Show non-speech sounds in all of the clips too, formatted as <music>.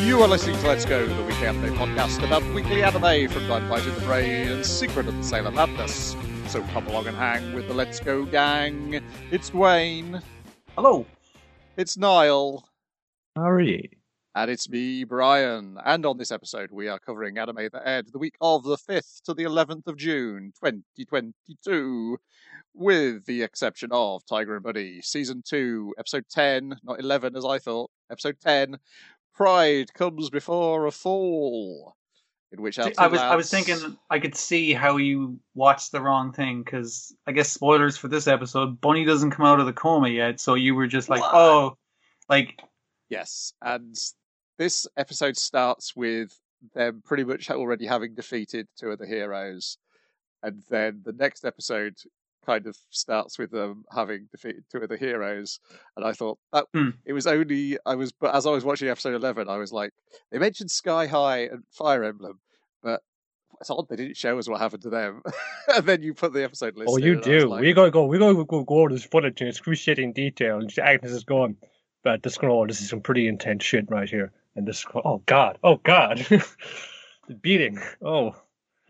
You are listening to Let's Go, the weekly anime podcast about weekly anime from Dynamite in the Brain and Secret of the Sailor Madness. So come along and hang with the Let's Go gang. It's Dwayne. Hello. It's Niall. How are you? And it's me, Brian. And on this episode, we are covering anime that aired the week of the 5th to the 11th of June, 2022, with the exception of Tiger and Bunny, Season 2, Episode 10, not 11 as I thought, Episode 10, Pride Comes Before a Fall. In which I was. I was thinking I could see how you watched the wrong thing because I guess spoilers for this episode. Bunny doesn't come out of the coma yet, so you were just like, what? oh, like yes. And this episode starts with them pretty much already having defeated two of the heroes, and then the next episode kind of starts with them having defeated two of the heroes, and I thought that mm. it was only I was, but as I was watching episode eleven, I was like, they mentioned Sky High and Fire Emblem, but it's odd they didn't show us what happened to them. <laughs> and then you put the episode list. Oh, you do. Like, we gotta go. We gotta go, go over this footage in excruciating detail. And Agnes is going, but this scroll. This is some pretty intense shit right here. And this, oh god, oh god, <laughs> the beating. Oh,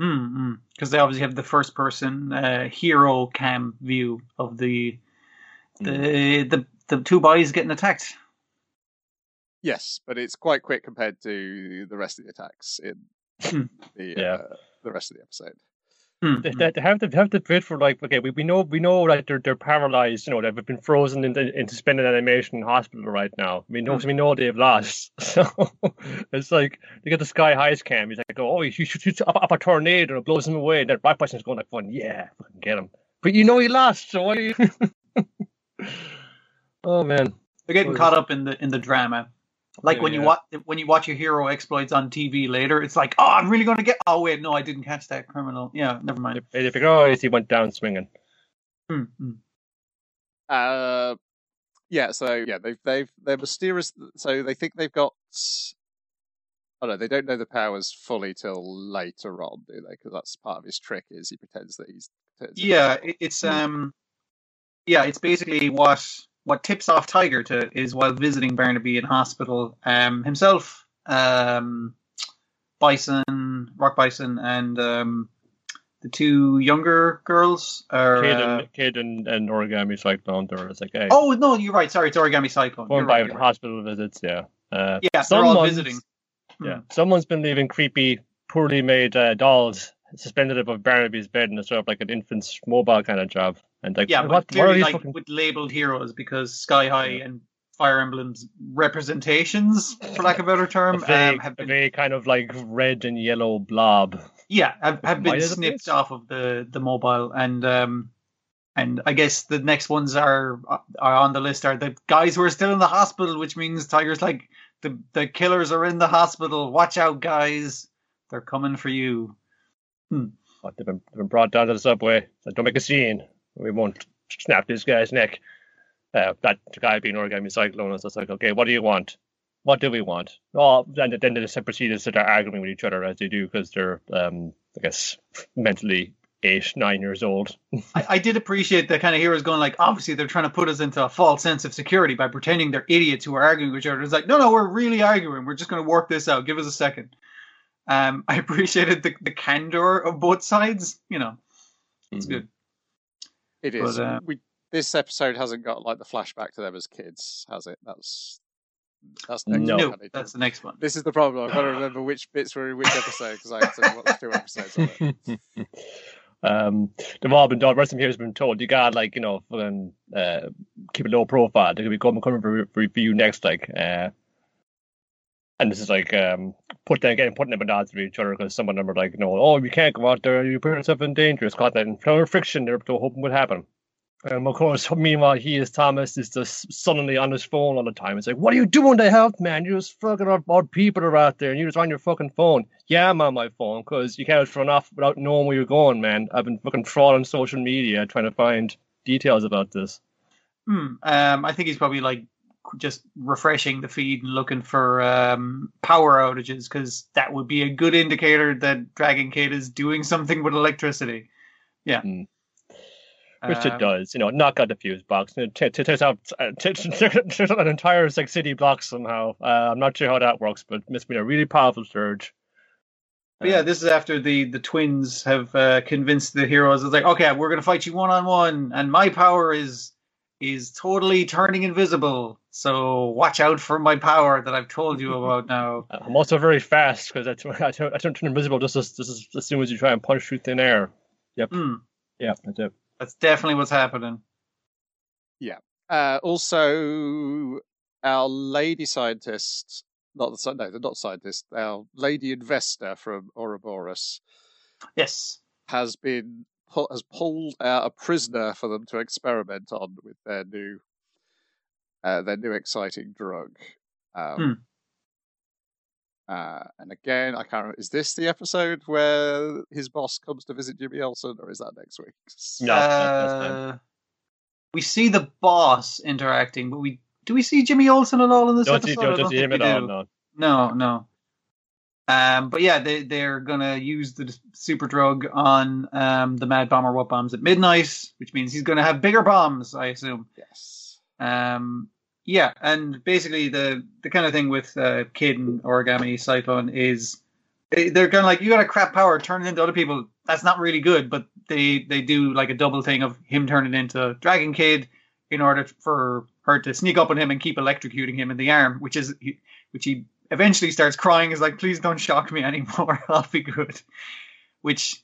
because mm, mm. they obviously have the first person uh, hero cam view of the the, mm. the the two boys getting attacked. Yes, but it's quite quick compared to the rest of the attacks in hmm. the yeah. uh, the rest of the episode. Mm-hmm. They, they, have to have to bid for like okay, we, we know we know like they're they're paralyzed. You know they've been frozen into, into suspended animation in hospital right now. We know mm-hmm. we know they've lost. <laughs> So it's like they get the sky highest cam. He's like, oh, you should shoot up, up a tornado and it blows him away. And that black person's going like, fun, yeah, fucking get him. But you know he lost, so why? You... <laughs> <laughs> oh man, they're getting caught up in the in the drama. Like yeah, when you watch when you watch your hero exploits on TV later, it's like, oh, I'm really going to get. Oh wait, no, I didn't catch that criminal. Yeah, never mind. They, they figure, oh, he went down swinging. Mm-hmm. Uh, yeah. So yeah, they've they've they're mysterious. So they think they've got. Oh no, they don't know the powers fully till later on, do they? Because that's part of his trick. Is he pretends that he's. Yeah, it's um, yeah, it's basically what what tips off Tiger to is while visiting Barnaby in hospital um, himself, um, Bison, Rock Bison, and um, the two younger girls are Kid and, uh, Kid and, and Origami Cyclone. They're like, hey. oh no, you're right. Sorry, it's Origami Cyclone. Going by right, hospital right. visits, yeah. Uh, yeah, they're all visiting. Yeah, hmm. someone's been leaving creepy, poorly made uh, dolls suspended above Barnaby's bed in a sort of like an infant's mobile kind of job. And like, yeah, what, clearly like fucking... with labeled heroes because Sky High yeah. and Fire Emblem's representations, for lack of a better term, a vague, um, have been a kind of like red and yellow blob. Yeah, have, have been snipped off of the the mobile, and um, and I guess the next ones are are on the list are the guys who are still in the hospital, which means Tiger's like the the killers are in the hospital. Watch out, guys! They're coming for you. Hmm. What, they've been, they've been brought down to the subway. So don't make a scene. We won't snap this guy's neck. Uh, that guy being origami cyclone is just like, okay, what do you want? What do we want? Oh, and then they just proceed to start arguing with each other as they do because they're, um, I guess, mentally eight, nine years old. <laughs> I, I, did appreciate the kind of heroes going like, obviously they're trying to put us into a false sense of security by pretending they're idiots who are arguing with each other. It's like, no, no, we're really arguing. We're just going to work this out. Give us a second. Um, <laughs> I appreciated the, the candor of both sides. You know, it's mm-hmm. good. It is. But, uh, we, this episode hasn't got like the flashback to them as kids, has it? That's that's next no, one. that's the next one. This is the problem. I've got to remember which bits were in which episode because I have to watch two episodes of it. <laughs> um, they've all been done. Rest of here has been told you gotta like you know, um, uh, keep a low profile. They're gonna be coming coming for, for, for you next. Like, uh, and this is like um, put them getting putting them at odds with each other because some of them are like, no, oh, you can't go out there, you put yourself in danger. It's caught that in friction. They're hoping would happen. And of course, meanwhile, he is Thomas is just suddenly on his phone all the time. It's like, what are you doing to help, man? You're just fucking odd people are out there, and you're just on your fucking phone. Yeah, I'm on my phone because you can't run off without knowing where you're going, man. I've been fucking trawling social media trying to find details about this. Hmm. Um, I think he's probably like just refreshing the feed and looking for um, power outages because that would be a good indicator that Dragon Kid is doing something with electricity. Yeah. Mm. Which it Um, does, you know, knock out the fuse box, it t- takes out uh, t- takes out an entire like city block somehow. Uh, I'm not sure how that works, but it must be a really powerful surge. But yeah, this is after the the twins have uh, convinced the heroes. It's like, okay, we're gonna fight you one on one, and my power is is totally turning invisible. So watch out for my power that I've told you <laughs> about now. I'm also very fast because I, t- I, t- I don't turn invisible just as, just as, as soon as you try and punch through thin air. Hmm, Yeah, that's it. that's definitely what's happening. Yeah. Uh, also, our lady scientist, not the sci- no, they're not scientist. Our lady investor from Ouroboros Yes. has been pu- has pulled out a prisoner for them to experiment on with their new uh, their new exciting drug. Um, uh, and again, I can't remember. Is this the episode where his boss comes to visit Jimmy Olsen, or is that next week? No, that's- that's. Uh, we see the boss interacting, but we do we see Jimmy Olsen at all in this Don't episode? see, I don't, don't see him think at all. do. No. No, no. Um, but yeah, they they're gonna use the super drug on um the Mad Bomber what bombs at midnight, which means he's gonna have bigger bombs, I assume. Yes. Um, yeah, and basically the the kind of thing with uh, Kid and Origami Cyclone is they, they're kind of like you got a crap power, turn it into other people. That's not really good, but they they do like a double thing of him turning into Dragon Kid in order for her to sneak up on him and keep electrocuting him in the arm, which is which he eventually starts crying is like please don't shock me anymore <laughs> i'll be good which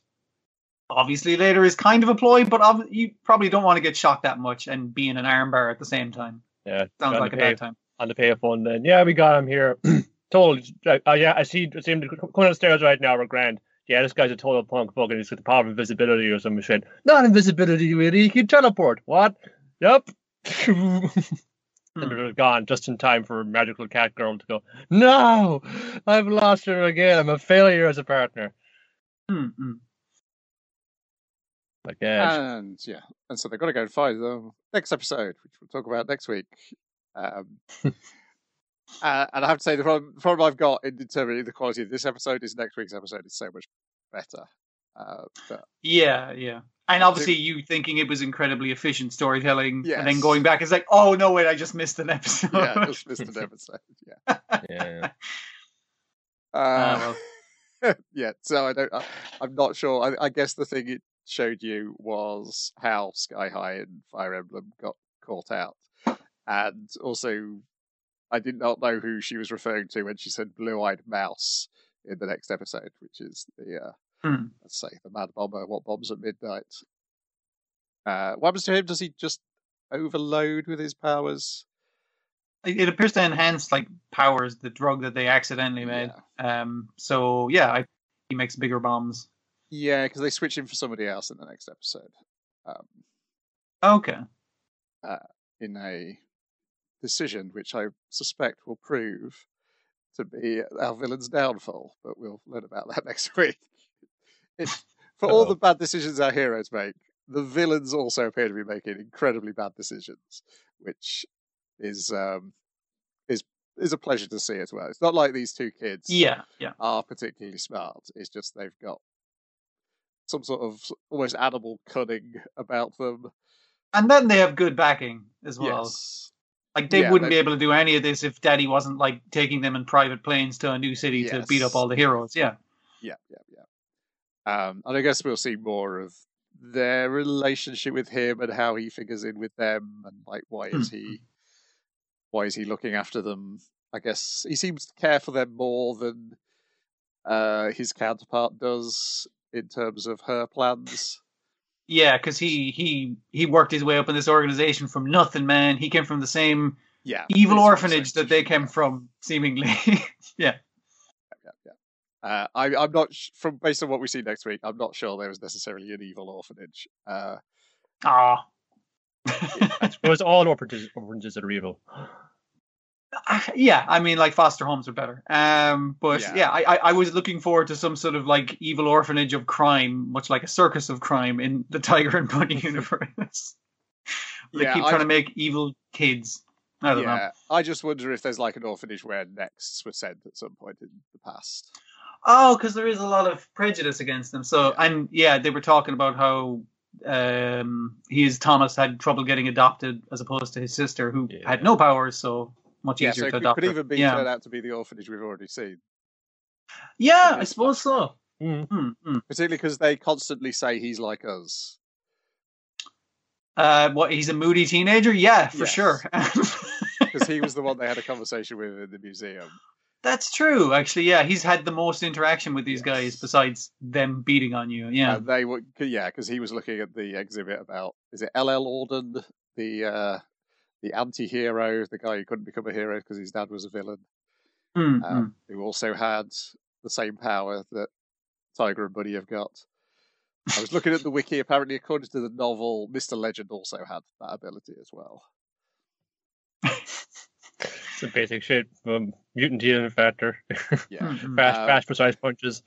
obviously later is kind of a ploy but ob- you probably don't want to get shocked that much and be in an armbar at the same time Yeah, sounds like a bad time on the payphone. Then yeah, we got him here. <clears throat> total. Oh yeah, I see. I see him coming upstairs right now. We're grand. Yeah, this guy's a total punk. Fucking, he's got the power of invisibility or some shit. Not invisibility, really. He can teleport. What? Yep. and they're gone just in time for magical cat girl to go. No, I've lost her again. I'm a failure as a partner. Hmm, hmm. Like yeah, And yeah, and so they've got to go and find them next episode, which we'll talk about next week. Um, <laughs> uh, and I have to say, the problem, the problem I've got in determining the quality of this episode is next week's episode is so much better. Uh, but yeah yeah and obviously you thinking it was incredibly efficient storytelling and then going back it's like oh no wait i just missed an episode yeah, just missed an <laughs> episode. Yeah. yeah. <laughs> Uh, well. yeah, so I don't. I, I'm not sure. I, I guess the thing it showed you was how Sky High and Fire Emblem got caught out, and also I did not know who she was referring to when she said "blue-eyed mouse" in the next episode, which is the uh, Hmm. let's say the Mad Bomber. What bombs at midnight? Uh, what happens to him? Does he just overload with his powers? it it appears to enhance like powers the drug that they accidentally made Yeah. um so yeah I, he makes bigger bombs Yeah, because they switch him for somebody else in the next episode. Um, okay in a decision which I suspect will prove to be our villain's downfall, but we'll learn about that <laughs> next week. It, for all the bad decisions our heroes make, the villains also appear to be making incredibly bad decisions, which is um, is is a pleasure to see as well. It's not like these two kids yeah yeah are particularly smart. It's just they've got some sort of almost animal cunning about them. and then they have good backing as well Yes. like they Yeah, wouldn't they- be able to do any of this if daddy wasn't like taking them in private planes to a new city to beat up all the heroes yeah Yeah, yeah, yeah. Um, and I guess we'll see more of their relationship with him and how he figures in with them, and like why is he, why is he looking after them? I guess he seems to care for them more than uh, his counterpart does in terms of her plans. yeah because he he he worked his way up in this organization from nothing man he came from the same Yeah, evil orphanage that they came from seemingly <laughs> yeah Yeah, yeah. Uh, I, I'm not sh- from based on what we see next week. I'm not sure there was necessarily an evil orphanage. Uh, ah <laughs> It was all orphanages, orphanages that are evil. Yeah, I mean, like foster homes are better. Um, but Yeah. yeah, I, I, I was looking forward to some sort of like evil orphanage of crime, much like a circus of crime in the Tiger and Bunny <laughs> universe. <laughs> they Yeah, keep I- trying to make evil kids. I don't know. I just wonder if there's like an orphanage where nexts were sent at some point in the past. Oh, because there is a lot of prejudice against them. So, Yeah. and yeah, they were talking about how um, he is Thomas had trouble getting adopted as opposed to his sister who Yeah. had no powers, so much Yeah, easier so it to could, adopt. could even be yeah, turned out to be the orphanage we've already seen. yeah, I suppose so. Mm. Hmm, hmm. Particularly because they constantly say he's like us. Uh, what? He's a moody teenager. Yeah, for Yes. sure. <laughs> Because he was the one they had a conversation with in the museum. That's true. Actually, yeah, he's had the most interaction with these guys besides them beating on you. Yeah. And they were, yeah, because he was looking at the exhibit about is it L.L. Auden, the uh, the anti-hero, the guy who couldn't become a hero because his dad was a villain, Hmm, um, who also had the same power that Tiger and Bunny have got. I was looking at the wiki. Apparently, according to the novel, Mister Legend also had that ability as well. Some basic shit. Um, mutant healing factor. Yeah, hmm, hmm. fast, Um, fast, precise punches.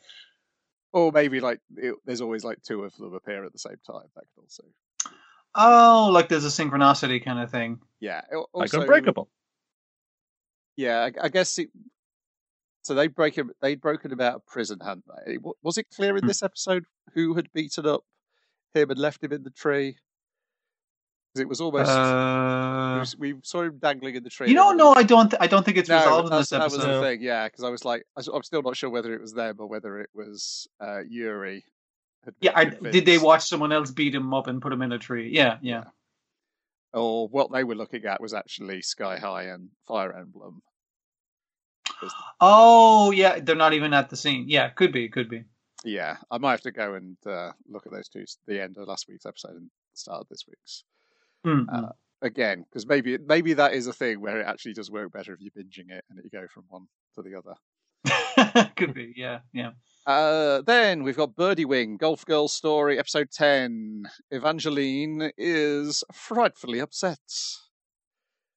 or maybe like it, there's always like two of them appear at the same time. That could also, Oh, like there's a synchronicity kind of thing. yeah. Al- Like unbreakable. Yeah, I, I guess it. So they break him. They'd broken him out of prison, hadn't they? Was it clear in Hmm. this episode who had beaten up him and left him in the tree? Because it was almost. it Uh, was- we saw him dangling in the tree. you know, and no, I don't. I don't think it's no, resolved in that's- this that was episode. the thing. Yeah, because I was like, I was- I'm still not sure whether it was them or whether it was uh, Yuri. Yeah, I, did they watch someone else beat him up and put him in a tree? Yeah, yeah. Or what they were looking at was actually Sky High and Fire Emblem. Oh, yeah, they're not even at the scene. Yeah, could be, could be. Yeah, I might have to go and uh, look at those two, the end of last week's episode and start of this week's. Hmm, Uh, again, because maybe maybe that is a thing where it actually does work better if you're binging it and you go from one to the other. <laughs> could be. Yeah, yeah. Uh, then we've got Birdie Wing, Golf Girl Story, episode 10. Evangeline is frightfully upset.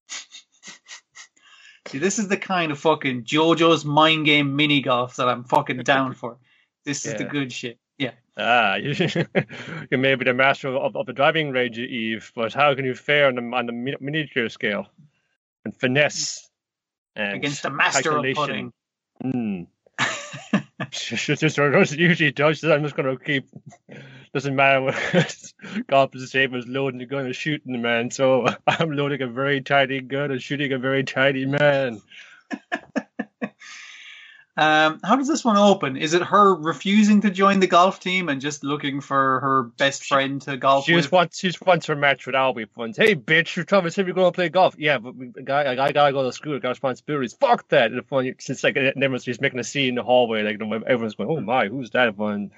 <laughs> See, this is the kind of fucking JoJo's mind game mini golf that I'm fucking down <laughs> for. This is the good shit. Yeah. Ah, you, you may be the master of, of the driving range, Eve, but how can you fare on the, on the miniature scale? And finesse. And Against the master of calculation. pudding. Just, <laughs> usually does I'm just gonna keep. Doesn't matter what <laughs> is the same as loading a gun and shooting the man. So <laughs> I'm loading a very tiny gun and shooting a very tiny man. Um, how does this one open? Is it her refusing to join the golf team and just looking for her best friend to golf She with? just wants, she just wants her match with Albie funds. Hey, bitch, you're trying to say we're going to play golf. Yeah, but we, guy, a guy gotta go to school, got responsibilities. Fuck that. And the fun, it's like, everyone's just making a scene in the hallway. Like, everyone's going, oh my, who's that one?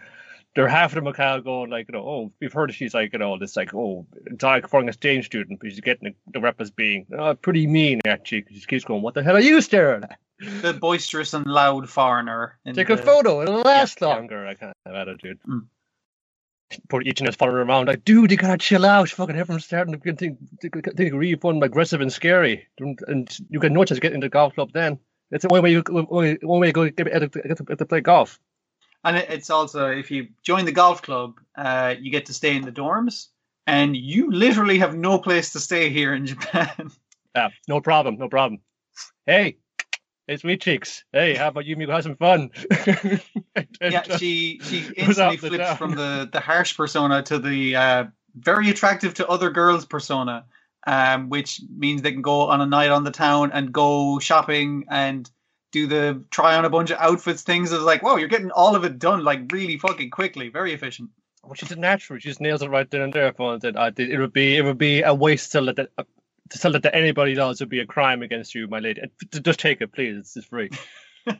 They're half of them are kind of going, like, you know, oh, we've heard she's like, you know, this, like, oh, like foreign exchange student, but she's getting the, the rep as being oh, pretty mean, actually. she keeps going, what the hell are you staring at? the boisterous and loud foreigner. in Take a photo, it'll last yeah. longer. I kind of have attitude. Mm. Poor each and us following around like, dude, you gotta chill out. Fucking everyone's starting to think, think, think really fun, aggressive, and scary. And, you got no chance of getting into the golf club then. It's the only way you only, only way to go get, get, get, to, get to play golf. And it's also if you join the golf club, uh, you get to stay in the dorms, and you literally have no place to stay here in Japan. Yeah, <laughs> no problem, no problem. Hey, it's me, cheeks. Hey, how about you? Me, have some fun. <laughs> yeah, she she <laughs> instantly flips down. from the the harsh persona to the uh, very attractive to other girls persona, um, which means they can go on a night on the town and go shopping and do the try on a bunch of outfits things. It's like, wow, you're getting all of it done like really fucking quickly, very efficient. Well, she's a natural. She just nails it right there and there. For that, I did. It would be. It would be a waste to let that. Uh, to tell it to anybody else would be a crime against you, my lady. Just take it, please. It's just free. <laughs>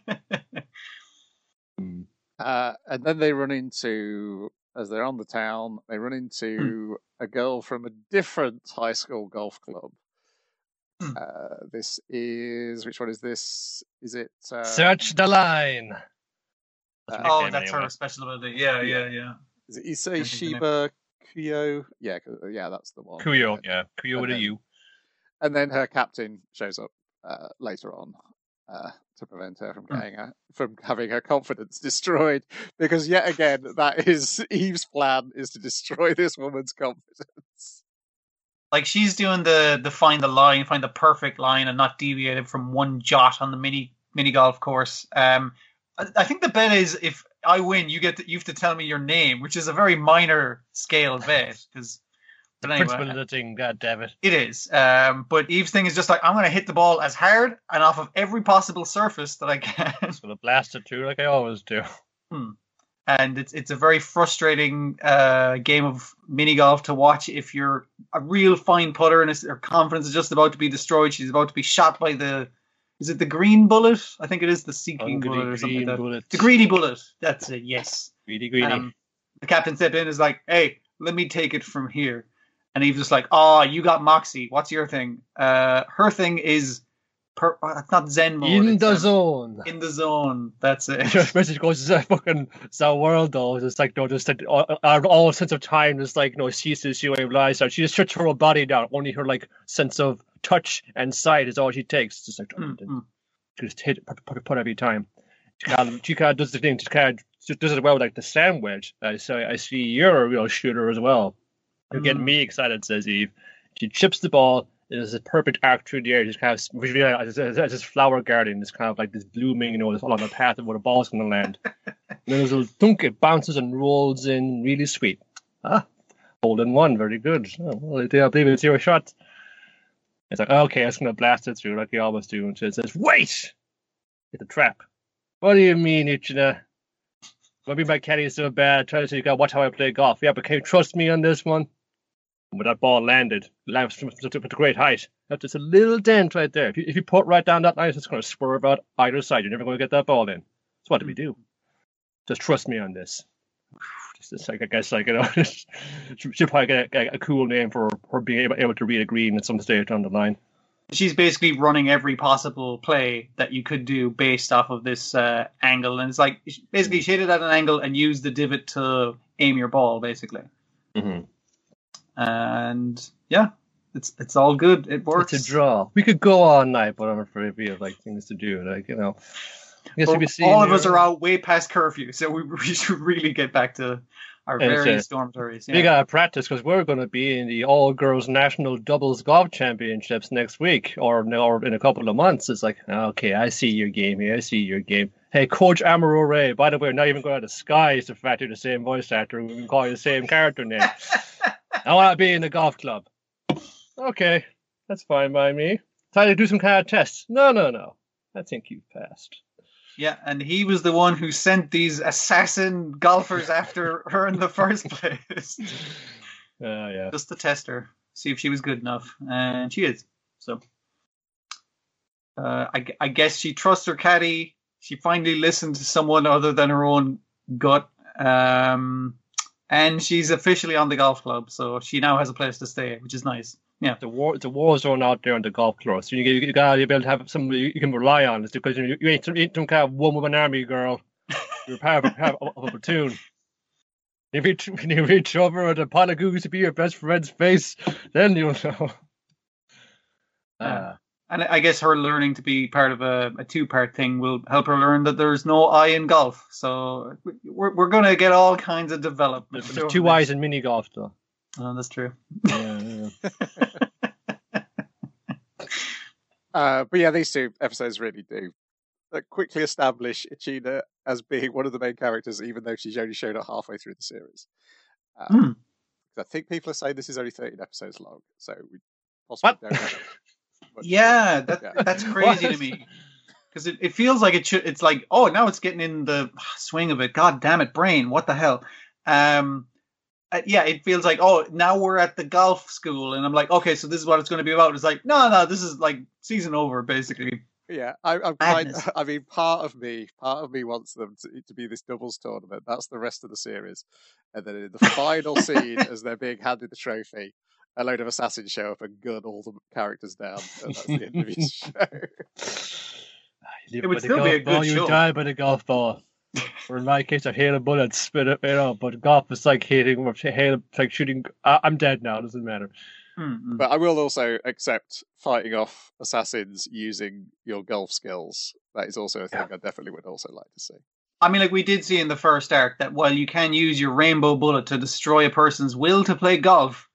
Uh, and then they run into, as they're on the town, they run into a girl from a different high school golf club. Hmm. Uh, this is which one is this? Is it? Uh, Search the line. That's her oh, that's anyway. her special ability. Yeah, yeah, yeah. Is it Issei think Shiba Kuyo? Yeah, yeah, that's the one. Kuyo, And- yeah, Kuyo with a Okay. And then her captain shows up uh, later on uh, to prevent her from Hmm. getting her, from having her confidence <laughs> destroyed. Because yet again, that is Eve's plan is to destroy this woman's confidence. Like she's doing the the find the line, find the perfect line, and not deviated from one jot on the mini mini golf course. Um, I, I think the bet is if I win. You get to, you have to tell me your name, which is a very minor scale bet because. But anyway, Principle of the thing, god damn it. it is. Um, but Eve's thing is just like I'm going to hit the ball as hard and off of every possible surface that I can. Just gonna blast it through like I always do. And it's it's a very frustrating uh, game of mini golf to watch if you're a real fine putter and her confidence is just about to be destroyed. She's about to be shot by the is it the green bullet? I think it is the seeking Hungry bullet or something like that. bullet. The greedy bullet. That's it. Yes. Greedy, greedy. Um, the captain stepped in is like, "Hey, let me take it from here." And he's just like, "Oh, you got Moxie. What's your thing?" Uh, her thing is, per- uh, not Zen mode. in the um, zone. In the zone. That's it. Just message goes to <laughs> fucking the world though. It's like no, just like all, all sense of time just like no ceases. She lies. She just shuts her whole body down. Only her like sense of touch and sight is all she takes. It's just like Mm, mm. she just hit put, put, put every time. She kind of, she kind of does the thing. She kind of does it well with, like the sandwich. I say I see you're a real shooter as well. You're getting Mm. me excited, says Eve. She chips the ball. Is a perfect arc through the air. Just kind of visually as this flower garden, this kind of like this blooming, you know, this along the path of where the ball's going to land. and <laughs> then there's a little thunk. It bounces and rolls in, really sweet. Ah, hole in one, very good. Oh, well, I believe it's zero shot. It's like okay, it's going to blast it through like you always do. And she says, "Wait, It's a trap." What do you mean, Ichina? Maybe my caddy is so bad. Try to say you got to watch how I play golf. Yeah, but can you trust me on this one? And when that ball landed, landed from, from a great height. That's just a little dent right there. If you, if you put right down that line, it's going to swerve out either side. You're never going to get that ball in. So what do we do? Just trust me on this. Just, just like I guess, like you know, <laughs> she'll probably get a, a cool name for her being able, able to read a green at some stage down the line. she's basically running every possible play that you could do based off of this uh, angle, and it's like basically she hit it at an angle and use the divot to aim your ball, basically. Mm-hmm. And yeah, it's it's all good. It works. It's a draw. We could go all night, but I'm afraid we have like things to do. Like you know, I guess Well, we could see all of us are out way past curfew, so we, <laughs> we should really get back to our Yeah, various dormitories. We Yeah. gotta practice because we're going to be in the All Girls National Doubles Golf Championships next week or, or in a couple of months. It's like, okay, I see your game here. I see your game. Hey, Coach Amaro Ray, by the way, we're not even going to disguise the fact you're the same voice actor. We can call you the same character name. <laughs> I want to be in the golf club. Okay, that's fine by me. Try to do some kind of test. No, no, no. I think you've passed. yeah, and he was the one who sent these assassin golfers after her in the first place, Uh, <laughs> yeah. just to test her, see if she was good enough, and she is. So, uh, I, I guess she trusts her caddy. She finally listened to someone other than her own gut, um, and she's officially on the golf club. So she now has a place to stay, which is nice. Yeah. the war the war zone out there on the golf course. You, you, you gotta be able to have somebody you can rely on. It's because you, you ain't, some- ain't some kind of one woman army girl. You're part of, a- part of, of a platoon. If you when you reach over at a pot of goose to be your best friend's face, then you'll know. Uh, And I guess her learning to be part of a, a two part thing will help her learn that there's no I in golf. So we're, we're going to get all kinds of development. there's two eyes in mini golf, though. Oh, that's true. Yeah, yeah. <laughs> Uh, but yeah, these two episodes really do uh, quickly establish Ichina as being one of the main characters, even though she's only shown up halfway through the series. Hmm. Um, I think people are saying this is only 13 episodes long, so we possibly What? don't know. <laughs> But- Yeah, that, Yeah. that's <laughs> crazy to me. Because it, it feels like it should. It's like, oh, now it's getting in the swing of it. God damn it, brain! What the hell? Um, uh, yeah, it feels like, oh, now we're at the golf school, and I'm like, okay, so this is what it's going to be about. It's like, no, no, this is like season over, basically. Yeah, I, I'm kind. Madness. I mean, part of me, part of me wants them to, to be this doubles tournament. That's the rest of the series, and then in the final scene, <laughs> as they're being handed the trophy, a load of assassins show up and gun all the characters down, and that's the end of his <laughs> show. You It would still be a good ball, you die by the golf ball. <laughs> or in my case, I hail a bullet, spit it, you know. But golf is like hitting, or hail, it's like shooting. I, I'm dead now. It doesn't matter. Hmm. But I will also accept fighting off assassins using your golf skills. That is also a thing I definitely would also like to see. I mean, like we did see in the first arc that while you can use your rainbow bullet to destroy a person's will to play golf,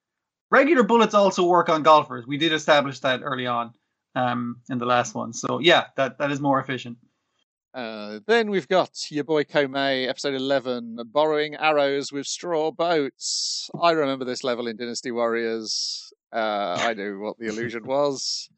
regular bullets also work on golfers. We did establish that early on um, in the last one. So yeah, that that is more efficient. Uh, then we've got your boy Komei, episode 11, borrowing arrows with straw boats. I remember this level in Dynasty Warriors. Uh, I knew what the illusion <laughs> was.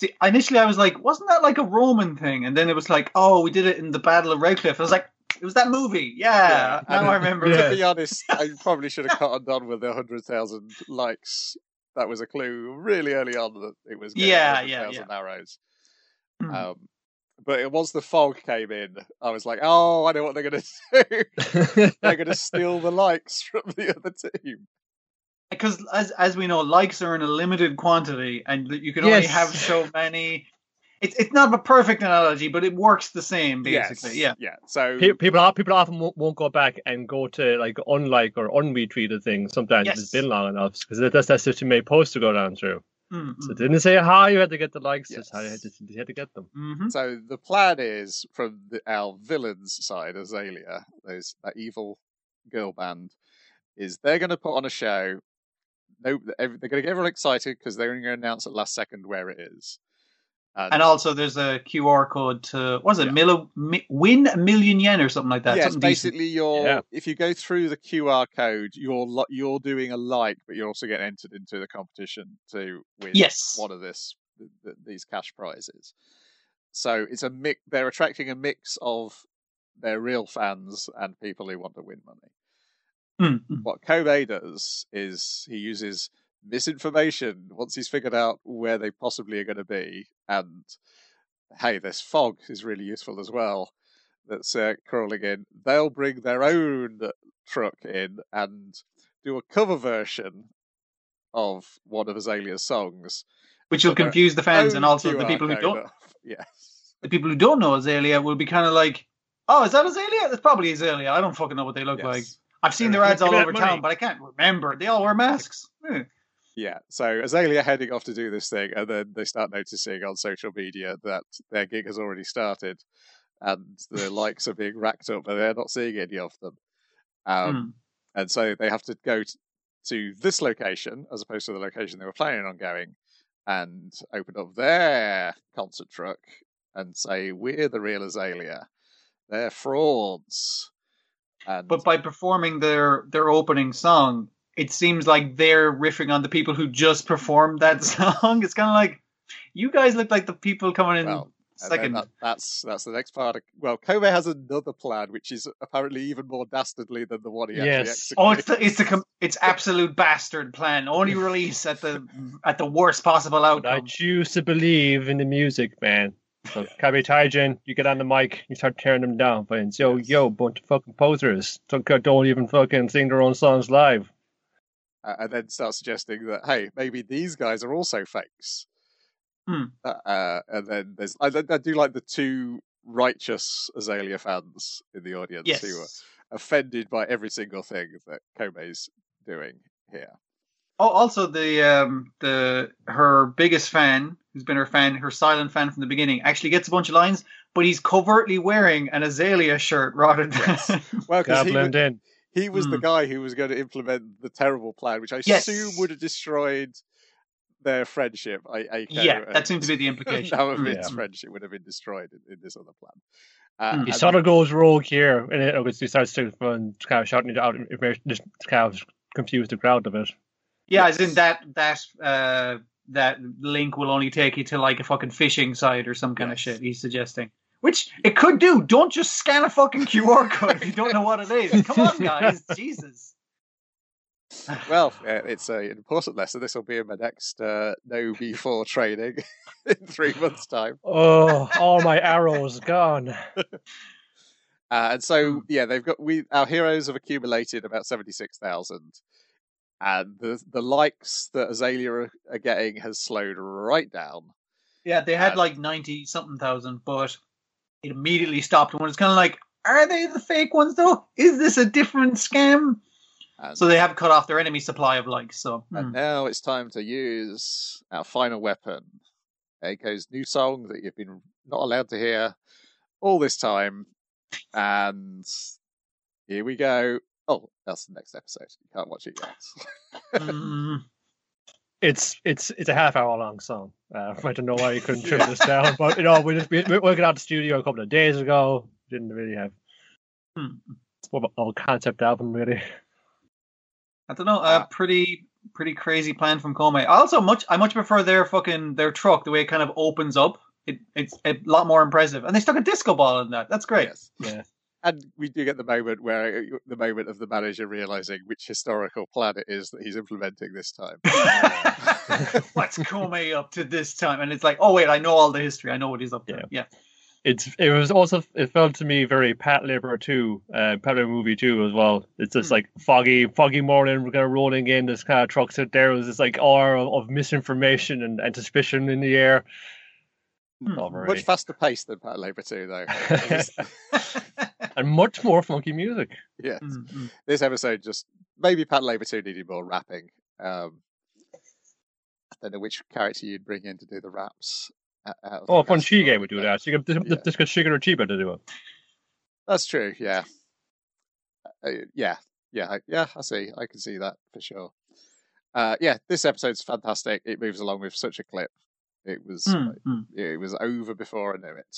See, initially I was like, wasn't that like a Roman thing? And then it was like, oh, we did it in the Battle of Redcliffe. I was like, it was that movie. Yeah, now and I remember. Yeah. To be honest, I probably should have cottoned on with the 100,000 likes. That was a clue really early on that it was Yeah, 100,000 yeah, arrows. Hmm. Um, but it, once the fog came in, I was like, oh, I know what they're going <laughs> to do. they're going <laughs> to steal the likes from the other team. because as as we know, likes are in a limited quantity, and you can only Yes. have so many. It's it's not a perfect analogy, but it works the same basically. Yes, Yeah. Yeah. So Pe- people are- people often won't, won't go back and go to like unlike or unretweeted things. Sometimes Yes. it's been long enough because that's that's just too many posts to go down through. Mm, So it didn't say how you had to get the likes, Yes. just how you had to, you had to get them. hmm So the plan is from the, our villains' side, Azalea, those that evil girl band, is they're going to put on a show. No, they're going to get everyone excited because they're going to announce at last second where it is. And also, there's a QR code to what is it? Yeah. Mil- mi- win a million yen or something like that. yeah, it's something decent. basically your. Yeah. If you go through the QR code, you're lo- you're doing a like, but you're also getting entered into the competition to win Yes. one of this th- th- these cash prizes. So it's a mix. They're attracting a mix of their real fans and people who want to win money. Mm, mm. What Kobe does is he uses misinformation once he's figured out where they possibly are going to be, and hey, this fog is really useful as well. That's uh, crawling in. They'll bring their own truck in and do a cover version of one of Azalea's songs. Which will confuse the fans and also the people who don't. <laughs> Yes. The people who don't know Azalea will be kind of like, "Oh, is that Azalea? That's probably Azalea. I don't fucking know what they look yes. like. I've seen their ads all over money." town, but I can't remember. They all wear masks." Hmm. Yeah, so Azalea heading off to do this thing, and then they start noticing on social media that their gig has already started, and the <laughs> likes are being racked up, but they're not seeing any of them. Um, Hmm. And so they have to go t- to this location as opposed to the location they were planning on going, and open up their concert truck and say, "We're the real Azalea. They're frauds." And But by performing their their opening song, it seems like they're riffing on the people who just performed that <laughs> song. It's kind of like you guys look like the people coming in well, second. that, that's that's the next part. Of, well, Kobe has another plan, which is apparently even more dastardly than the one he Yes. actually Oh, it's the, it's the it's absolute bastard plan. Only <laughs> release at the at the worst possible But I choose to believe in the music, man. So, Kabe Taijin, you get on the mic, you start tearing them down. But yo, Yes. yo, bunch of fucking posers. Don't, don't even fucking sing their own songs live. Uh, and then start suggesting that hey, maybe these guys are also fakes. Hmm. Uh, uh, and then there's I, I do like the two righteous Azalea fans in the audience Yes. who are offended by every single thing that Kobe's doing here. Oh, also the um the her biggest fan, who's been her fan, her silent fan from the beginning, actually gets a bunch of lines, but he's covertly wearing an Azalea shirt rather than. Yes. Well, because he, wa- in. He was the Hmm. guy who was going to implement the terrible plan, which I Yes. assume would have destroyed their friendship. I, Aiko yeah, that and seemed to be the <laughs> implication. Nanami's Yeah. friendship would have been destroyed in, in this other plan. Uh. He sort of goes rogue here, and it, obviously starts to um, kind of shouting it out, information, just kind of confuse the crowd a bit. Yeah, Yes. as in that that uh that link will only take you to like a fucking fishing site or some kind of shit. He's suggesting, which it could do. Don't just scan a fucking QR code if you don't know what it is. Come on, guys, <laughs> Jesus. well, uh, it's a, an important lesson. This will be in my next uh, KnowBe4 training <laughs> in three months' time. Oh, <laughs> all my arrows gone. Uh, and so, yeah, they've got we our heroes have accumulated about seventy six thousand, and the the likes that Azalea are, are getting has slowed right down. Yeah, they had Uh, like ninety something thousand, but it immediately stopped. And it's kind of like, are they the fake ones though? Is this a different scam? And, So they have cut off their enemy supply of likes. So and hmm. now it's time to use our final weapon, Aiko's new song that you've been not allowed to hear all this time, and here we go. Oh, that's the next episode. You can't watch it yet. <laughs> Hmm. It's it's it's a half hour long song. Uh, I don't know why you couldn't trim this down, <laughs> but you know we just we, we got out the studio a couple of days ago. Didn't really have. Hmm. It's more of a concept album, really. <laughs> I don't know. A pretty pretty crazy plan from Comey. Also, much I much prefer their fucking their truck the way it kind of opens up. It, it's a lot more impressive, and they stuck a disco ball in that. That's great. Yes. Yeah. And we do get the moment where uh, the moment of the manager realizing which historical plan it is that he's implementing this time. <laughs> What's Comey up to this time? And it's like, oh wait, I know all the history. I know what he's up to. Yeah. Yeah. It's it was also it felt to me very Patlabor too, uh, Patlabor movie too as well. It's just Hmm. like foggy, foggy morning. We're kind of rolling in. This kind of trucks out there. It was this like aura of misinformation and, and suspicion in the air. Hmm. Not very- Much faster pace than Patlabor 2, though. <laughs> and much more funky music. yes. Mm, mm. This episode just maybe Patlabor 2 needed more rapping. Um, I don't know which character you'd bring in to do the raps. out- out of the Oh, Fun rest Chi of Game them, would do but- that. So you could Yeah. just get Shigeru Chiba to do it. That's true. Yeah. Uh, yeah. Yeah. Yeah. I see. I can see that for sure. Uh, yeah. This episode's fantastic. It moves along with such a clip. It was. Mm, mm. It was over before I knew it.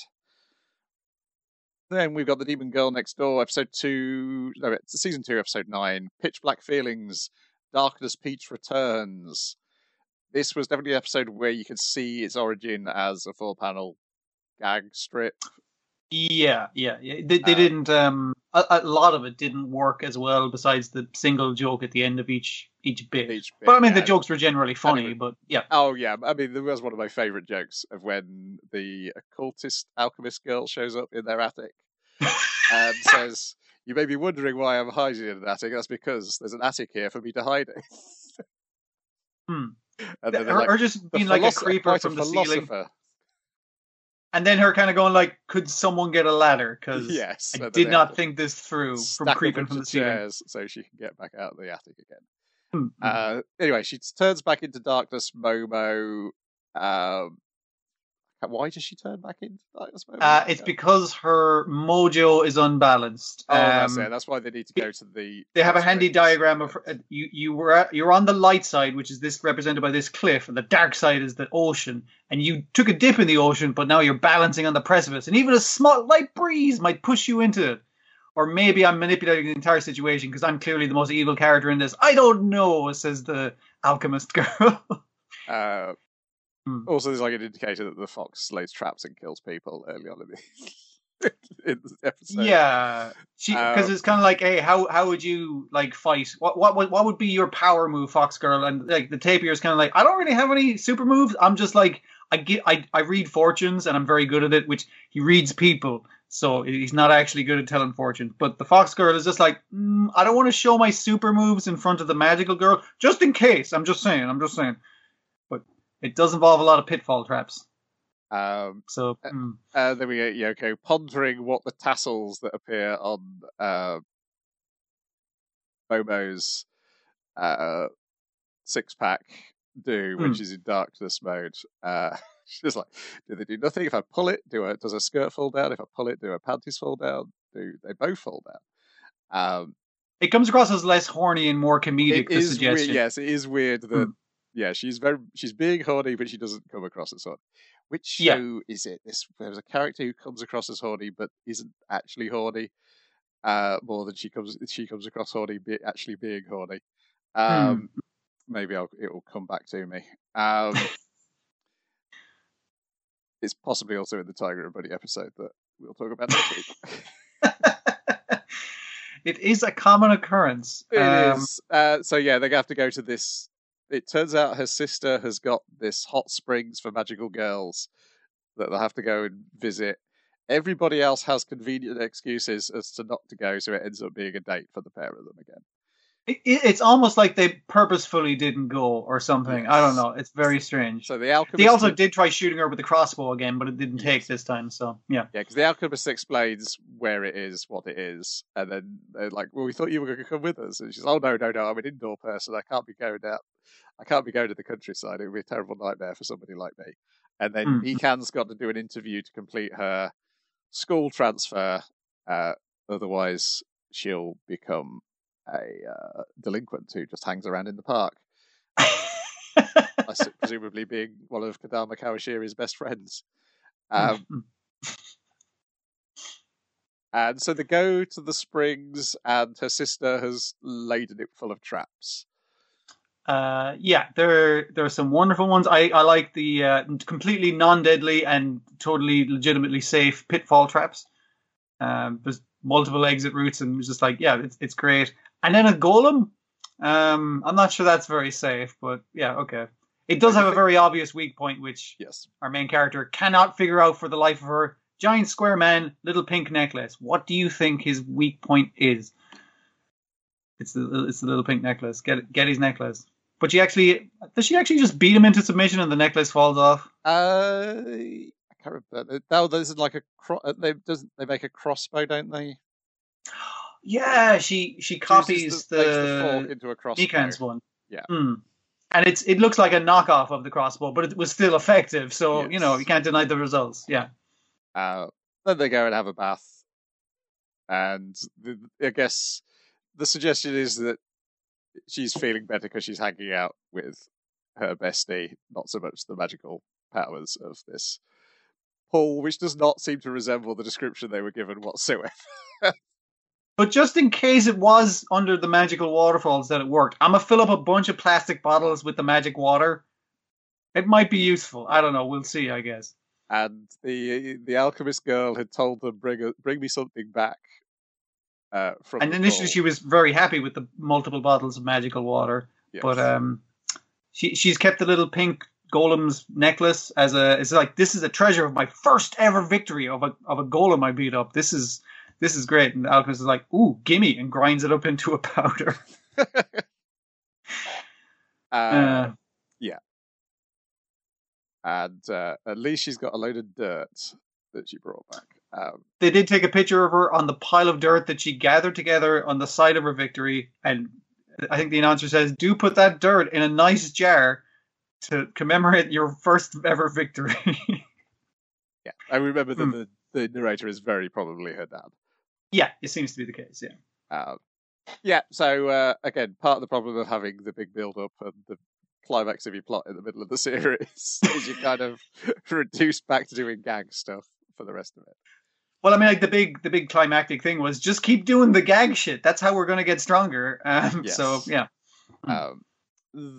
Then we've got the Demon Girl Next Door, episode two. No, it's season two, episode nine. Pitch Black Feelings. Darkness Peach returns. This was definitely an episode where you could see its origin as a four-panel gag strip. Yeah, yeah, yeah. They, they Uh, didn't. Um, a, a lot of it didn't work as well. Besides the single joke at the end of each each bit. Each bit, but I mean, yeah. the jokes were generally funny. Anyway. But yeah, Oh yeah, I mean there was one of my favourite jokes of when the occultist alchemist girl shows up in their attic and <laughs> says, "You may be wondering why I'm hiding in an attic. That's because there's an attic here for me to hide in." Hmm. And then or, like, or just being like a creeper from the ceiling, philosopher." And then her kind of going like, "Could someone get a ladder?" Because Yes, I did not think this through from creeping from the ceiling. chairs so she can get back out of the attic again. Hmm, hmm. Uh, anyway, she turns back into darkness, Momo. Um, why does she turn back into Momo? Uh, it's because her mojo is unbalanced. Oh, that's Um, it. That's why they need to go to the. they have a handy diagram of uh, you. You were at, you're on the light side, which is this represented by this cliff, and the dark side is the ocean. And you took a dip in the ocean, but now you're balancing on the precipice, and even a small light breeze might push you into it. Or maybe I'm manipulating the entire situation because I'm clearly the most evil character in this. I don't know, says the alchemist <laughs> girl. Uh, Hmm. Also, there's like an indicator that the fox lays traps and kills people early on in the, <laughs> in the episode. yeah, because Um, it's kind of like, hey, how how would you like fight? What what would- what would be your power move, Fox Girl? And like the tapir is kind of like, I don't really have any super moves. I'm just like, I get, I I read fortunes and I'm very good at it. Which he reads people, so he's not actually good at telling fortunes. But the Fox Girl is just like, mm, I don't want to show my super moves in front of the magical girl, just in case. I'm just saying. I'm just saying. It does involve a lot of pitfall traps. Um, So Uh, mm. and then we get Yoko pondering what the tassels that appear on uh, Momo's uh, six pack do when Hmm. she's in darkness mode. Uh, <laughs> she's like, do they do nothing? If I pull it, do a, does her skirt fall down? If I pull it, do her panties fall down? Do they both fall down? Um, it comes across as less horny and more comedic. it the is weird. suggestion. Yes, it is weird that Hmm. Yeah, she's very she's being horny, but she doesn't come across as horny. Which show Yeah. is it? This there's a character who comes across as horny, but isn't actually horny. Uh, more than she comes she comes across horny, be, actually being horny. Hmm. Um, Maybe I'll, it will come back to me. Um, <laughs> it's possibly also in the Tiger and Bunny episode that we'll talk about next week. <laughs> it is a common occurrence. It Um, is. Uh, so yeah, they have to go to this. It turns out her sister has got this hot springs for magical girls that they'll have to go and visit. Everybody else has convenient excuses as to not to go, so it ends up being a date for the pair of them again. it, it- it's almost like they purposefully didn't go or something. I don't know. It's very strange. So the alchemist. They also did try shooting her with the crossbow again, but it didn't take this time. So yeah, Yeah, because the alchemist explains where it is, what it is, and then they're like, "Well, we thought you were going to come with us," and she's, "Oh no, no, no! I'm an indoor person. I can't be going out. I can't be going to the countryside. It would be a terrible nightmare for somebody like me." And then Mm. Ecan's got to do an interview to complete her school transfer. Uh, otherwise, she'll become a uh, delinquent who just hangs around in the park. <laughs> presumably being one of Kodama Kawashiri's best friends. Um, and so they go to the springs, and her sister has laden it full of traps. Uh, yeah, there there are some wonderful ones. I, I like the uh, completely non-deadly and totally legitimately safe pitfall traps. Um, there's multiple exit routes, and it's just like, yeah, it's it's great. And then a golem. Um, I'm not sure that's very safe, but yeah, okay. It does have a very obvious weak point, which Yes. our main character cannot figure out for the life of her. Giant square man, little pink necklace. What do you think his weak point is? It's the it's the little pink necklace. Get get his necklace. But she actually does she actually just beat him into submission and the necklace falls off? Uh, I can't remember. No, this is like a cro- uh, they doesn't they make a crossbow, don't they? <gasps> Yeah, she she copies the, the the into a crossbow. Nikan's one. Yeah. Hmm. And it's it looks like a knockoff of the crossbow, but it was still effective. So you know you can't deny the results. Yeah. Uh, then they go and have a bath, and the, I guess the suggestion is that she's feeling better because she's hanging out with her bestie, not so much the magical powers of this pool, which does not seem to resemble the description they were given whatsoever. <laughs> But just in case it was under the magical waterfalls that it worked, I'm gonna fill up a bunch of plastic bottles with the magic water. It might be useful. I don't know. We'll see. I guess. and the the alchemist girl had told them bring a, bring me something back. Uh, from And initially, she was very happy with the multiple bottles of magical water. Yes. But um, she she's kept the little pink golem's necklace as a. It's like this is a treasure of my first ever victory of a of a golem I beat up. This is this is great. And the alchemist is like, ooh, gimme, and grinds it up into a <laughs> powder. <laughs> uh, Uh, and uh, at least she's got a load of dirt that she brought back. Um, they did take a picture of her on the pile of dirt that she gathered together on the side of her victory, and I think the announcer says, "Do put that dirt in a nice jar to commemorate your first ever victory." <laughs> yeah, I remember that Hmm. the, the narrator is very probably her dad. yeah, it seems to be the case. Yeah. Um, yeah, so uh, again, part of the problem of having the big build up and the climax of your plot in the middle of the <laughs> series is you kind of <laughs> reduce back to doing gag stuff for the rest of it. Well, I mean, like the big, the big climactic thing was just keep doing the gag shit. That's how we're going to get stronger. <laughs> Um, So yeah, Hmm. Um,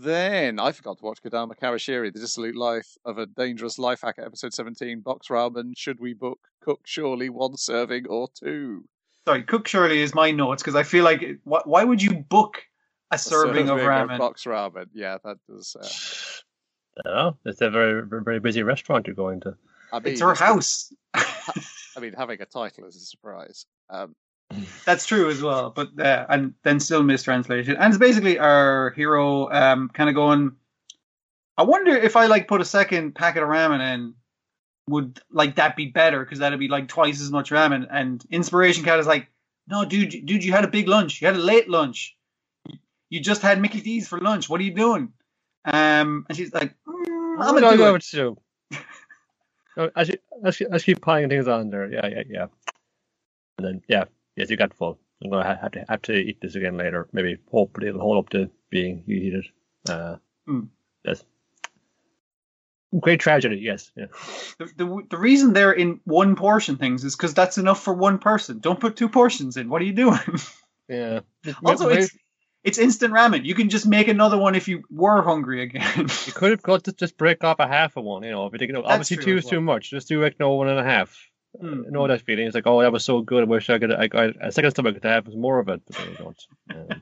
then I forgot to watch Kodama Kawashiri, The Dissolute Life of a Dangerous Life Hacker, episode 17, Box Ramen. Should we book cook surely one serving or two? sorry. Cook surely is my notes because I feel like it- why, why would you book a A serving, of ramen? box ramen. Yeah, that does. Uh, I don't know. It's a very, very very busy restaurant you're going to. I mean, It's her house. I mean, having a title is a surprise. Um, <laughs> That's true as well, but uh, and then still mistranslation. And it's basically our hero um, kind of going. I wonder if I like put a second packet of ramen in, would like that be better? Because that'd be like twice as much ramen. And Inspiration Cat is like, no, dude, dude, you had a big lunch. You had a late lunch. You just had Mickey D's for lunch. What are you doing? Um, and she's like, mm, I'm gonna don't it. what to do. No, I should, I should, I should keep piling things on there. Yeah, yeah, yeah. And then, yeah, yes, you got full. I'm gonna have to have to eat this again later. Maybe hopefully it'll hold up to being heated. Uh, Mm. Yes. Great tragedy. Yes. Yeah. The, the the reason they're in one portion things is because that's enough for one person. Don't put two portions in. What are you doing? <laughs> Yeah. Also, Maybe- it's it's instant ramen. You can just make another one if you were hungry again. you could have got to just break off a half of one. You know, if you think, you know, obviously two as is too much. Just do like no one and a half. I know that feeling. It's like, oh, that was so good. I wish I could. I got a second stomach to have more of it, but I don't. <laughs>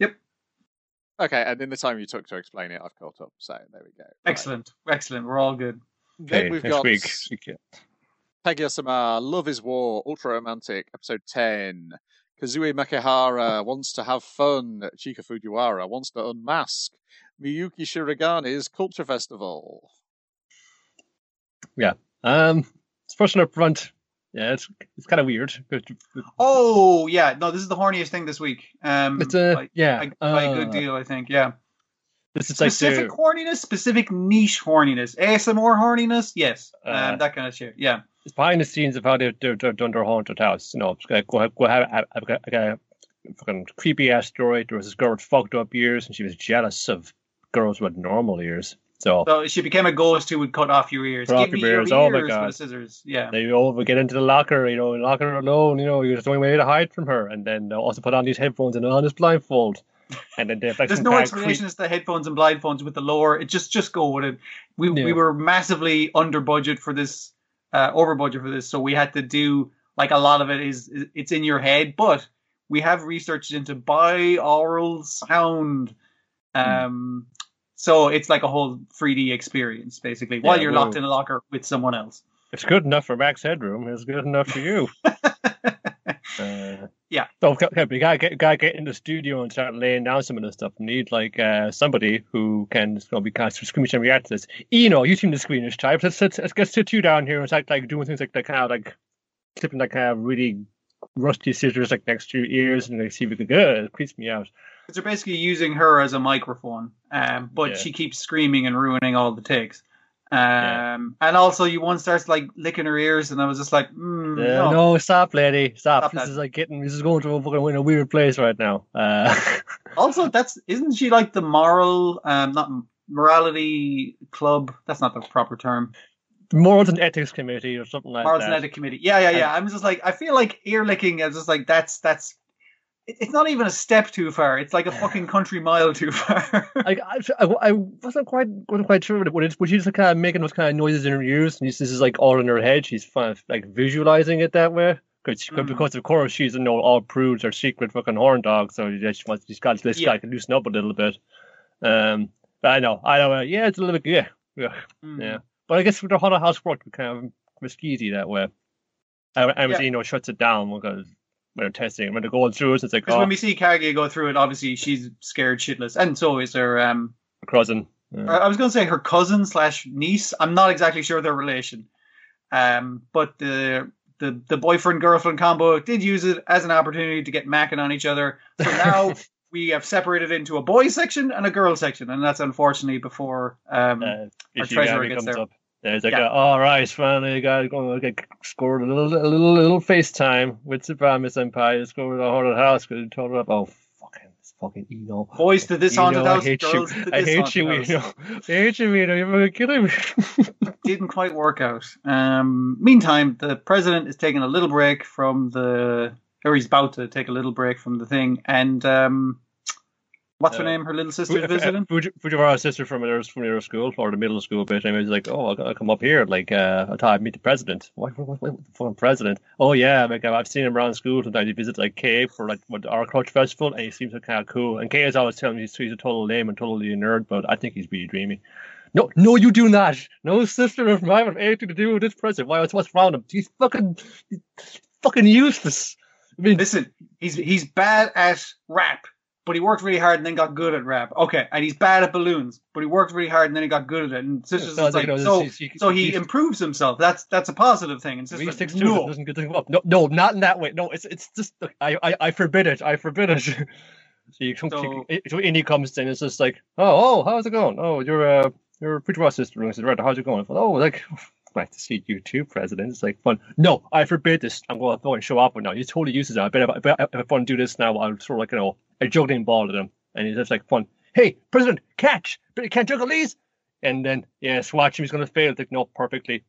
Um, okay, and in the time you took to explain it, I've caught up. So there we go. Right. excellent, excellent. We're all good. Then okay, we've next got week. Okay. Kaguya-sama, Love is War, Ultra Romantic, Episode 10. Kozue Makihara wants to have fun. Chika Fujiwara wants to unmask. Miyuki Shirogane's Culture Festival. Yeah. Um, it's first one up front. Yeah, it's it's kind of weird. but- but Oh yeah, no, this is the horniest thing this week. Um, It's a by, yeah. by, by a good uh, deal, I think. Yeah, This is like specific the, horniness, specific niche horniness, ASMR horniness. Yes, Uh, um, that kind of shit. Yeah, it's behind the scenes of how they, they're, they're done their haunted house. You know, go go have, a fucking creepy ass story. There was this girl with fucked up ears, and she was jealous of girls with normal ears. So, So she became a ghost who would cut off your ears. Cut off your ears, your oh my God. with the scissors. Yeah. they over get into the locker, you know, lock her alone, you know, you're just the only way to hide from her, and then also put on these headphones and on this blindfold, and then like There's no explanation as to the headphones and blindfolds with the lower. It just just go with it. We we were massively under budget for this, uh, over budget for this, so we had to do like a lot of it is it's in your head, but we have researched into binaural sound. Um, so it's like a whole 3D experience basically while Yeah, you're well- locked in a locker with someone else. It's good enough for Max Headroom. It's good enough for you. <laughs> uh, Yeah. So okay, okay, we gotta get, gotta get in the studio and start laying down some of this stuff. We need like uh, somebody who can you know, be kind of squeamish and react to this. Iino, you seem the squeamish type. Let's let's, let's get sit you down here and start like doing things like like kind of like clipping like kind of really rusty scissors like next to your ears and like see if we could good. It creeps me out. Because they're basically using her as a microphone, um, but Yeah. she keeps screaming and ruining all the takes. Um, Yeah. And also, you one starts like licking her ears, and I was just like, mm, Uh, no. no, stop, lady, stop. Stop this that. is like getting this is going to a fucking in a weird place right now. Uh, <laughs> Also, that's isn't she like the moral, um, not morality club? That's not the proper term. morals and ethics committee or something like Morals that. and ethics committee. Yeah, yeah, yeah. I'm just like, I feel like ear licking is just like that's that's. It- It's not even a step too far. It's like a fucking country mile too far. <laughs> I, I, I wasn't quite wasn't quite sure what it was. She's like kind of making those kind of noises in her ears, and this is like all in her head. She's kind of like visualizing it that way. Because, Mhm. because of course she's you know all prudes are secret fucking horn dog, so yeah, she wants she's got this Yeah. guy can loosen up a little bit. Um, but I know, I know, uh, yeah, it's a little bit, yeah, yeah, Mm. yeah. But I guess with the Haunted House work, we kind of risky that way. And, I was, Yeah. you know, shuts it down because when they're testing, when they're going through it, it's like, oh, when we see Kaguya go through it, obviously she's scared shitless, and so is her. Um, cousin. Yeah. I was going to say her cousin slash niece. I'm not exactly sure their relation, um, but the the the boyfriend girlfriend combo did use it as an opportunity to get macking on each other. So now <laughs> we have separated into a boy section and a girl section, and that's unfortunately before. Um, uh, Our treasurer gets comes there. up. It's like, Yeah. all right, finally, got going to get scored a little, a little, little FaceTime with Tsubame Senpai. Let's go to the haunted house because he told her up. Oh, fucking, this fucking Iino. boys to this haunted house, I hate girls you. I hate you. Iino. I hate you, Iino. You're killing me. <laughs> didn't quite work out. Um, meantime, the president is taking a little break from the, or he's about to take a little break from the thing, and um, what's her Uh, name? Her little sister's visiting. Fuji- Fujiwara's sister from their from their school or the middle school bit. And he's like, "Oh, I'll, I'll come up here. Like, uh, I thought I'd meet the president. What, what, what, the fucking president? Oh yeah, like I've seen him around school. Sometimes he visits like Kei for like what, our culture festival, and he seems like kind of cool. And Kei is always telling me he's, he's a total lame and totally a nerd, but I think he's really dreamy. No, no, you do not. No sister of mine have anything to do with this president. Why? What's, what's wrong with him? He's fucking, he's fucking useless. I mean, Listen, he's he's bad at rap, but he worked really hard and then got good at rap. Okay, and he's bad at balloons, but he worked really hard and then he got good at it. And sister's just like, so so he improves himself. That's that's a positive thing. And sister's six like, no. doesn't get up. No, no, not in that way. No, it's it's just I I, I forbid it. I forbid it. <laughs> so you come, So- so, so Indy comes in. It's just like, oh, oh, how's it going? Oh, you're uh, you're a pretty raw sister. I said, right, how's it going? Thought, oh, like. <laughs> Nice to see you too, President. It's like fun. No, I forbid this. I'm going to go and show up now. He's totally uses it. I bet if I, bet if I want to do this now, I'll sort of like you know a juggling ball at him, and he's just like fun. Hey, President, catch! But you can't juggle these. And then yes, watch him. He's going to fail. It's like no, perfectly.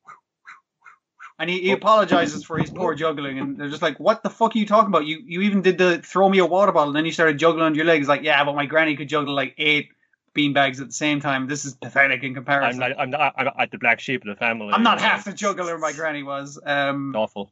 And he, he apologizes for his poor juggling, and they're just like, "What the fuck are you talking about? You you even did the throw me a water bottle, and then you started juggling on your legs." Like, yeah, but my granny could juggle like eight beanbags at the same time. This is pathetic in I'm comparison. not. I'm not. I'm not the black sheep of the family. I'm not half the juggler my granny was. Um, awful.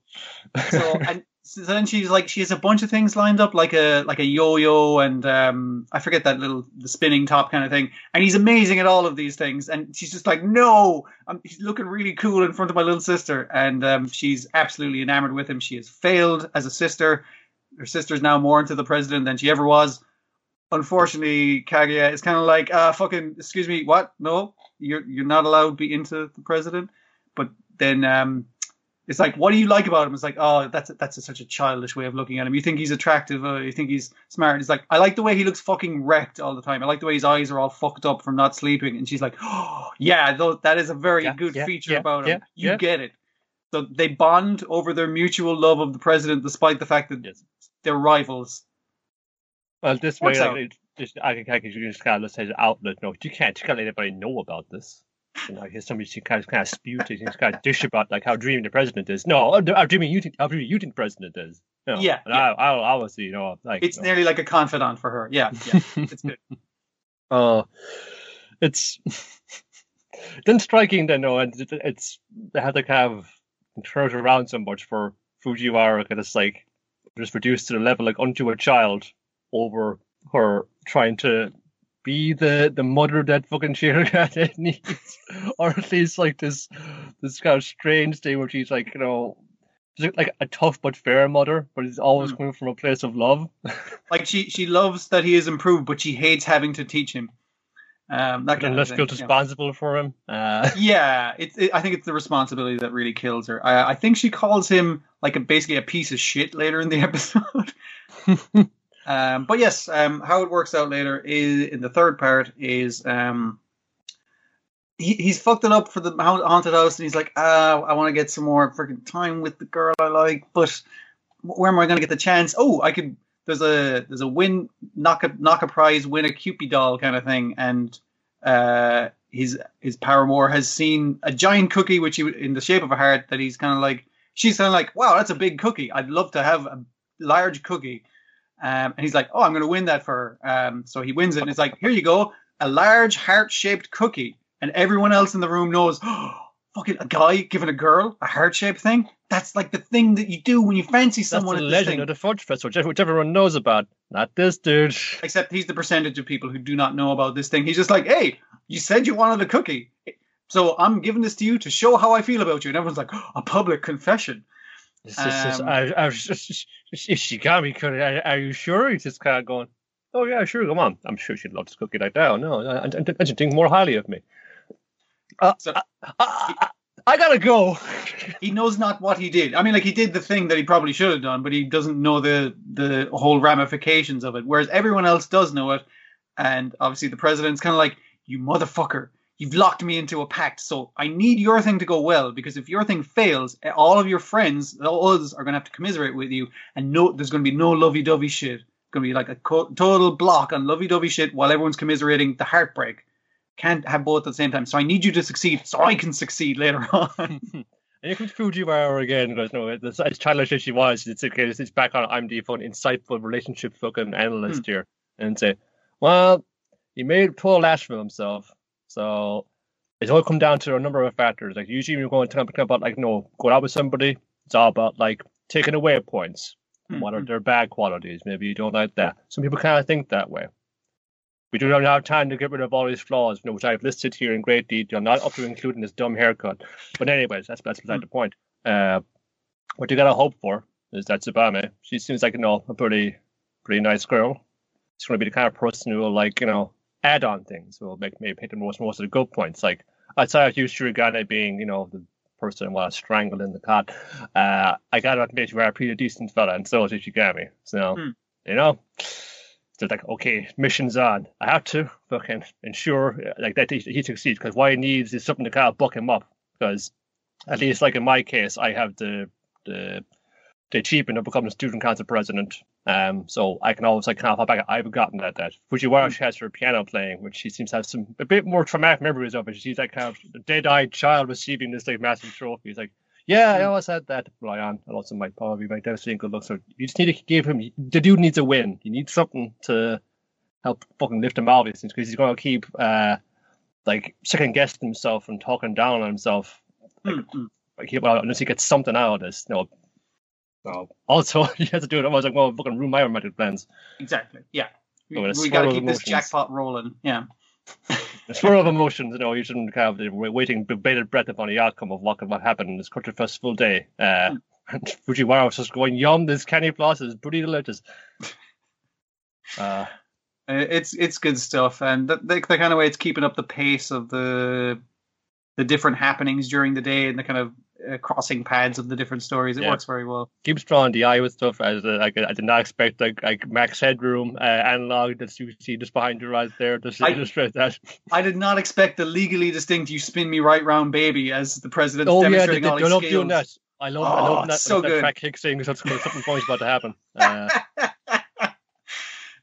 so <laughs> and so then she's like she has a bunch of things lined up like a like a yo-yo and um I forget that little the spinning top kind of thing. And he's amazing at all of these things. And she's just like no I'm, he's looking really cool in front of my little sister. And um she's absolutely enamored with him. She has failed as a sister. Her sister's now more into the president than she ever was. Unfortunately Kaguya is kind of like uh fucking excuse me what? No you're you're not allowed to be into the president. But then um it's like, what do you like about him? It's like, oh, that's that's a, such a childish way of looking at him. You think he's attractive, uh, you think he's smart. It's like, I like the way he looks fucking wrecked all the time. I like the way his eyes are all fucked up from not sleeping. And she's like, oh, yeah, though, that is a very Yeah, good yeah, feature yeah, about him. you get it. So they bond over their mutual love of the president, despite the fact that Yes. they're rivals. Well, this way, Works like, out. it- just I can, I can just kind of let's say the outlet. No, you can't. You can't let anybody know about this. You know, here's somebody kind of kind of spew to, kind of dish about like how dreaming the president is. No, how dreaming you think how dreaming you think the president is. You know, Yeah, and yeah. I, I obviously you know like It's you know, nearly like a confidant for her. Yeah, yeah. <laughs> It's good. Oh, it's <laughs> then striking. Then no, and it- it's they had to kind of throw it around so much for Fujiwara, because it's like just reduced to the level like unto a child over her trying to be the the mother that fucking Shirogane <laughs> needs, or at least like this this kind of strange thing where she's like you know. Like a tough but fair mother, but it's always Mm. coming from a place of love. <laughs> Like she she loves that he is improved, but she hates having to teach him. Um, that kind and of less thing, feel yeah. responsible for him. Uh, <laughs> Yeah, it's. It, I think it's the responsibility that really kills her. I, I think she calls him like a basically a piece of shit later in the episode. Um, but yes, um, how it works out later is in the third part is um, he, he's fucked it up for the haunted house, and he's like, ah, I want to get some more freaking time with the girl I like, but where am I going to get the chance? Oh, I could. There's a there's a win knock a knock a prize win a Cupid doll kind of thing, and uh, his his paramour has seen a giant cookie, which he in the shape of a heart. That he's kind of like she's kind of like, wow, that's a big cookie. I'd love to have a large cookie. Um, and he's like, oh, I'm going to win that for her. Um, so he wins it, and it's like, here you go, a large heart shaped cookie. And everyone else in the room knows, oh, <gasps> fucking a guy giving a girl a heart shaped thing. That's like the thing that you do when you fancy someone." That's the legend thing. of the Fudge Fest, which, which everyone knows about. Not this dude. <laughs> except he's the percentage of people who do not know about this thing. He's just like, hey, you said you wanted a cookie. So I'm giving this to you to show how I feel about you. And everyone's like, oh, <gasps> a public confession. It's Um, I, I was just, if she got me, could are, are you sure? He's just kind of going, oh yeah, sure, come on. I'm sure she'd love this cookie like that. Oh, no, I, I, I should think more highly of me. Uh, So- I, I, I, I gotta go. He knows not what he did. I mean, like he did the thing that he probably should have done, but he doesn't know the the whole ramifications of it. Whereas everyone else does know it, and obviously the president's kind of like, "You motherfucker, you've locked me into a pact, so I need your thing to go well because if your thing fails, all of your friends, all others, are going to have to commiserate with you, and no, there's going to be no lovey-dovey shit. It's going to be like a co- total block on lovey-dovey shit while everyone's commiserating the heartbreak. Can't have both at the same time. So I need you to succeed, so I can succeed later on." <laughs> And here comes Fujiwara again. Goes, no, as childish as she was, it's okay. It's, back on. I'm the fun, insightful relationship fucking analyst hmm. here, and say, well, he made a lash for himself. So it's all come down to a number of factors. Like usually, when you're going to talk about like you no going out with somebody, it's all about like taking away points. What are their bad qualities? Maybe you don't like that. Some people kind of think that way. We do not have time to get rid of all these flaws, you know, which I've listed here in great detail, not up to including this dumb haircut. But anyways, that's that's beside the point. Uh, what you gotta hope for is that Tsubame, she seems like you know a pretty pretty nice girl. She's gonna be the kind of person who will like you know add on things, will make maybe pick the most most of the good points. Like I outside of you Shirogane being you know the person I strangled in the cot, uh, I gotta admit you are a pretty decent fella, and so is Ishigami. So Hmm. you know. So like, okay, mission's on. I have to fucking ensure like that he, he succeeds because what he needs is something to kind of buck him up. Because at least like in my case, I have the the the achievement of becoming a student council president. Um, so I can always like kind of hop back. I've gotten at that. Fujiwara she has her piano playing, which she seems to have some a bit more traumatic memories of it. She's like kind of dead-eyed child receiving this like massive trophy. It's like, yeah, I always had that on, and also might probably my devastating good luck. So you just need to give him. The dude needs a win. You need something to help fucking lift him out of these things because he's going to keep uh like second guessing himself and talking down on himself. Mm, mm. Like he, well, unless he gets something out of this, no. No. Also, <laughs> you has to do it. I was like, well, fucking ruin my romantic plans. Exactly. Yeah. We, Oh, we got to keep this jackpot rolling. Yeah. The swirl of emotions, you know, you shouldn't have the waiting bated breath upon the outcome of what could what happened in this country festival day. Uh, <laughs> and Fujiwara was just going, "Yum, this candy floss is pretty delicious." <laughs> Uh, Uh, It's it's good stuff, and the, the, the kind of way it's keeping up the pace of the the different happenings during the day and the kind of uh, crossing pads of the different stories. It Yeah. works very well. keeps drawing the eye with stuff. As uh, like, I did not expect like, like Max Headroom uh, analog that you see just behind your eyes there to I- illustrate that. I did not expect the legally distinct "You spin me right round, baby" as the president's Oh yeah, they, demonstrating they, all they his love skills. doing that. I love, I Oh, love that, so that good. track kick saying something, something funny's about to happen. <laughs> Uh,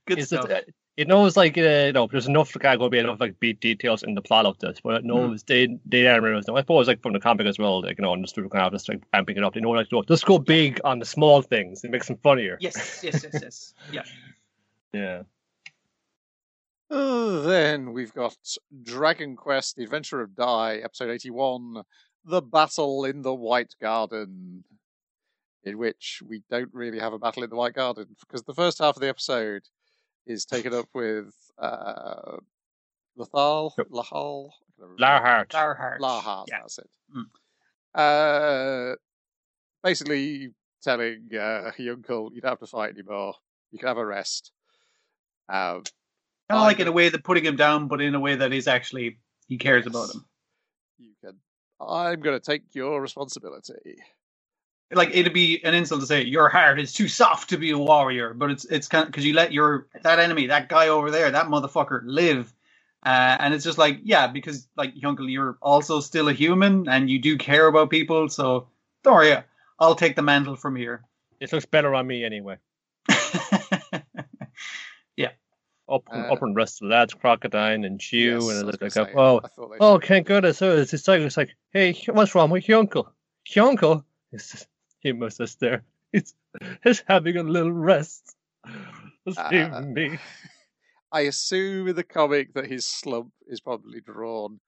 Good It's stuff. just, uh, it knows like uh, you know there's enough to kind of be enough like beat details in the plot of this, but it knows they they animators know. I suppose like from the comic as well, like you know, and just kind of just like amping it up. They know like no, just go big on the small things. It makes them funnier. yes, yes, yes, yes. <laughs> Yeah. Yeah. Uh, then we've got Dragon Quest: The Adventure of Dai, episode eighty-one, The Battle in the White Garden. In which we don't really have a battle in the White Garden because the first half of the episode is taken up with uh, Lothal, Yep. Lahal, Larhart. Larhart. Lahart, Yeah. that's it. Mm. Uh, basically telling uh, Hyunkel, you don't have to fight anymore. You can have a rest. Um, Kind of like in a way that putting him down, but in a way that is actually he cares about him. You can. I'm going to take your responsibility. Like it'd be an insult to say your heart is too soft to be a warrior, but it's it's kind of because you let your that enemy, that guy over there, that motherfucker live, uh, and it's just like yeah, because like Uncle, you're also still a human and you do care about people, so don't worry, I'll take the mantle from here. It looks better on me anyway. <laughs> Yeah. Up and Uh, up and rest of the lads, Crocodine and Chiu, Yes, and was it's like, say, oh, I thought they oh, thank goodness. So it's just like, it's like, hey, what's wrong with your uncle? Your uncle? It's just, he must just there. He's, he's having a little rest. Save Uh, me. <laughs> I assume in the comic that his slump is probably drawn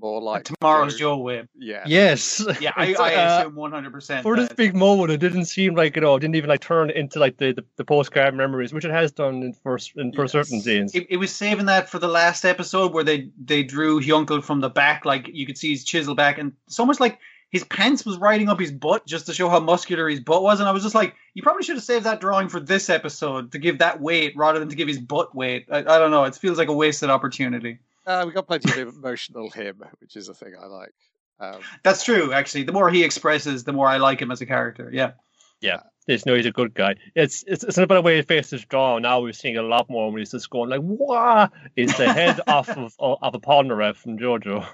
more like Tomorrow's Joe. Joe way. Yeah. Yes. Yeah, I, I uh, assume one hundred percent. for this big moment, it didn't seem like you know, it didn't even like turn into like the, the, the postcard memories, which it has done in for in for Yes. certain scenes. It, it was saving that for the last episode where they they drew Hyunkel from the back, like you could see his chisel back, and so much like his pants was riding up his butt just to show how muscular his butt was. And I was just like, you probably should have saved that drawing for this episode to give that weight rather than to give his butt weight. I, I don't know. It feels like a wasted opportunity. Uh, we got plenty of emotional him, which is a thing I like. Um, That's true, actually. The more he expresses, the more I like him as a character. Yeah. Yeah. There's no, he's a good guy. It's it's it's not about the way his face is drawn. Now we're seeing a lot more when he's just going like, "What is the head <laughs> off of of a Polnareff from JoJo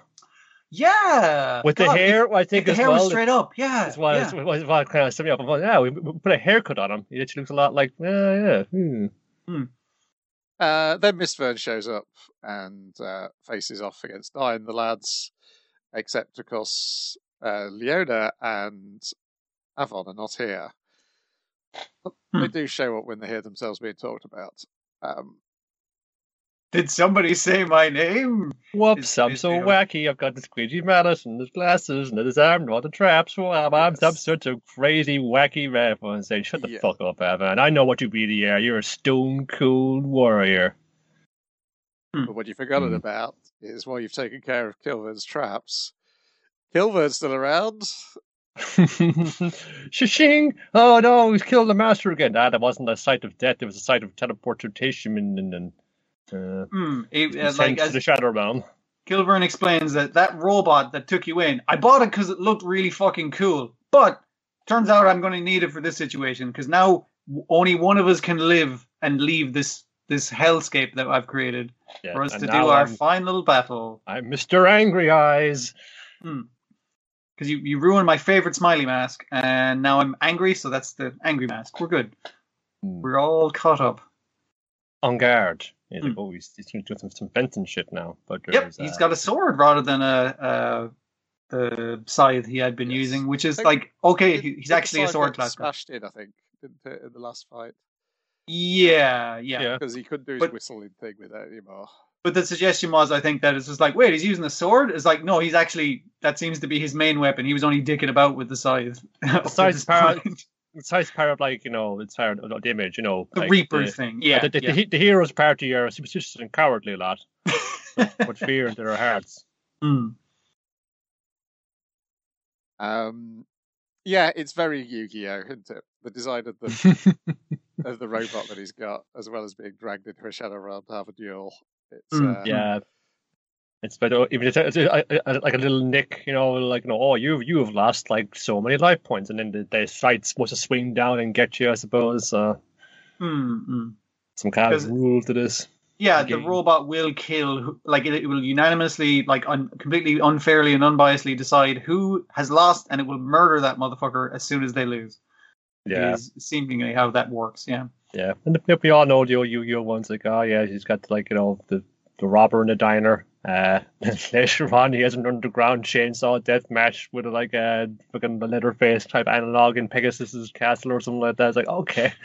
Yeah. with the God, hair?" I think the as hair well. was straight up. Yeah. That's why, yeah. that's why, that's why it kind of set me up. Like, yeah, we, we put a haircut on him. He actually looks a lot like, yeah, yeah. Hmm. Uh, then Miss Vern shows up and uh, faces off against Nine, the lads, except, of course, uh, Leona and Avan are not here. But They Hmm. do show up when they hear themselves being talked about. Um, Did somebody say my name? Whoops, It's- I'm it's so real. wacky. I've got the squeegee mallet and the glasses and the disarm and all the traps. Well, I'm, I'm some Yes. such a crazy, wacky rap. And say, shut the Yeah. fuck up, Evan. I know what you really are. You're a stone cold warrior. but what you've forgotten Hmm. about is while you've taken care of Kilvern's traps, Kilvern's still around. <laughs> Shishing! Oh no, he's killed the master again. Ah, that wasn't a sight of death. It was a sight of teleportation and, and, and uh, Hmm. It- uh, like to as the shadow realm. Kilvern explains that that robot that took you in, I bought it because it looked really fucking cool. But turns out I'm going to need it for this situation because now only one of us can live and leave this this hellscape that I've created Yeah, for us to do our I'm, final battle. I'm Mr. Angry Eyes. Because you, you ruined my favorite smiley mask, and now I'm angry, so that's the angry mask. We're good. Hmm. We're all caught up. On guard. He's Hmm. like, oh, he's, he's doing some, some Benton shit now. But Yep, there's, he's got a sword rather than a, a the scythe he had been Yes. using, which is like okay, Did- he's did actually a sword get class. Smashed in, I think, in the last fight? Yeah, yeah, Yeah. Because he couldn't do his But- whistling thing with it anymore. But the suggestion was, I think, that it's just like, wait, he's using a sword. It's like, no, he's actually that seems to be his main weapon. He was only dicking about with the scythe. <laughs> up to scythe's power- point. It's it's part of like you know, it's part of the image, you know, the like Reaper the, thing. Yeah, the, the, yeah. the, the hero's part of your superstitious and cowardly a lot, <laughs> put fear into their hearts. Hmm. Um, yeah, it's very Yu-Gi-Oh, isn't it? The design of the <laughs> of the robot that he's got, as well as being dragged into a shadow realm to have a duel. It's Mm, uh, yeah, it's better even it's, it's, like a little nick, you know, like you know, oh, you you have lost like so many life points, and then the, the sight's supposed to swing down and get you, I suppose. Uh, Hmm, hmm. some kind of rule to this. Yeah, the robot will kill, like it, it will unanimously, like un, completely unfairly and unbiasedly decide who has lost, and it will murder that motherfucker as soon as they lose. Yeah, Is seemingly how that works. Yeah. Yeah, and the, we all know the old Yu-Gi-Oh ones. Like, oh yeah, he's got like you know the the robber in the diner. Uh, <laughs> later on, he has an underground chainsaw death match with like a fucking Leatherface type analog in Pegasus's castle or something like that. It's like okay. <laughs>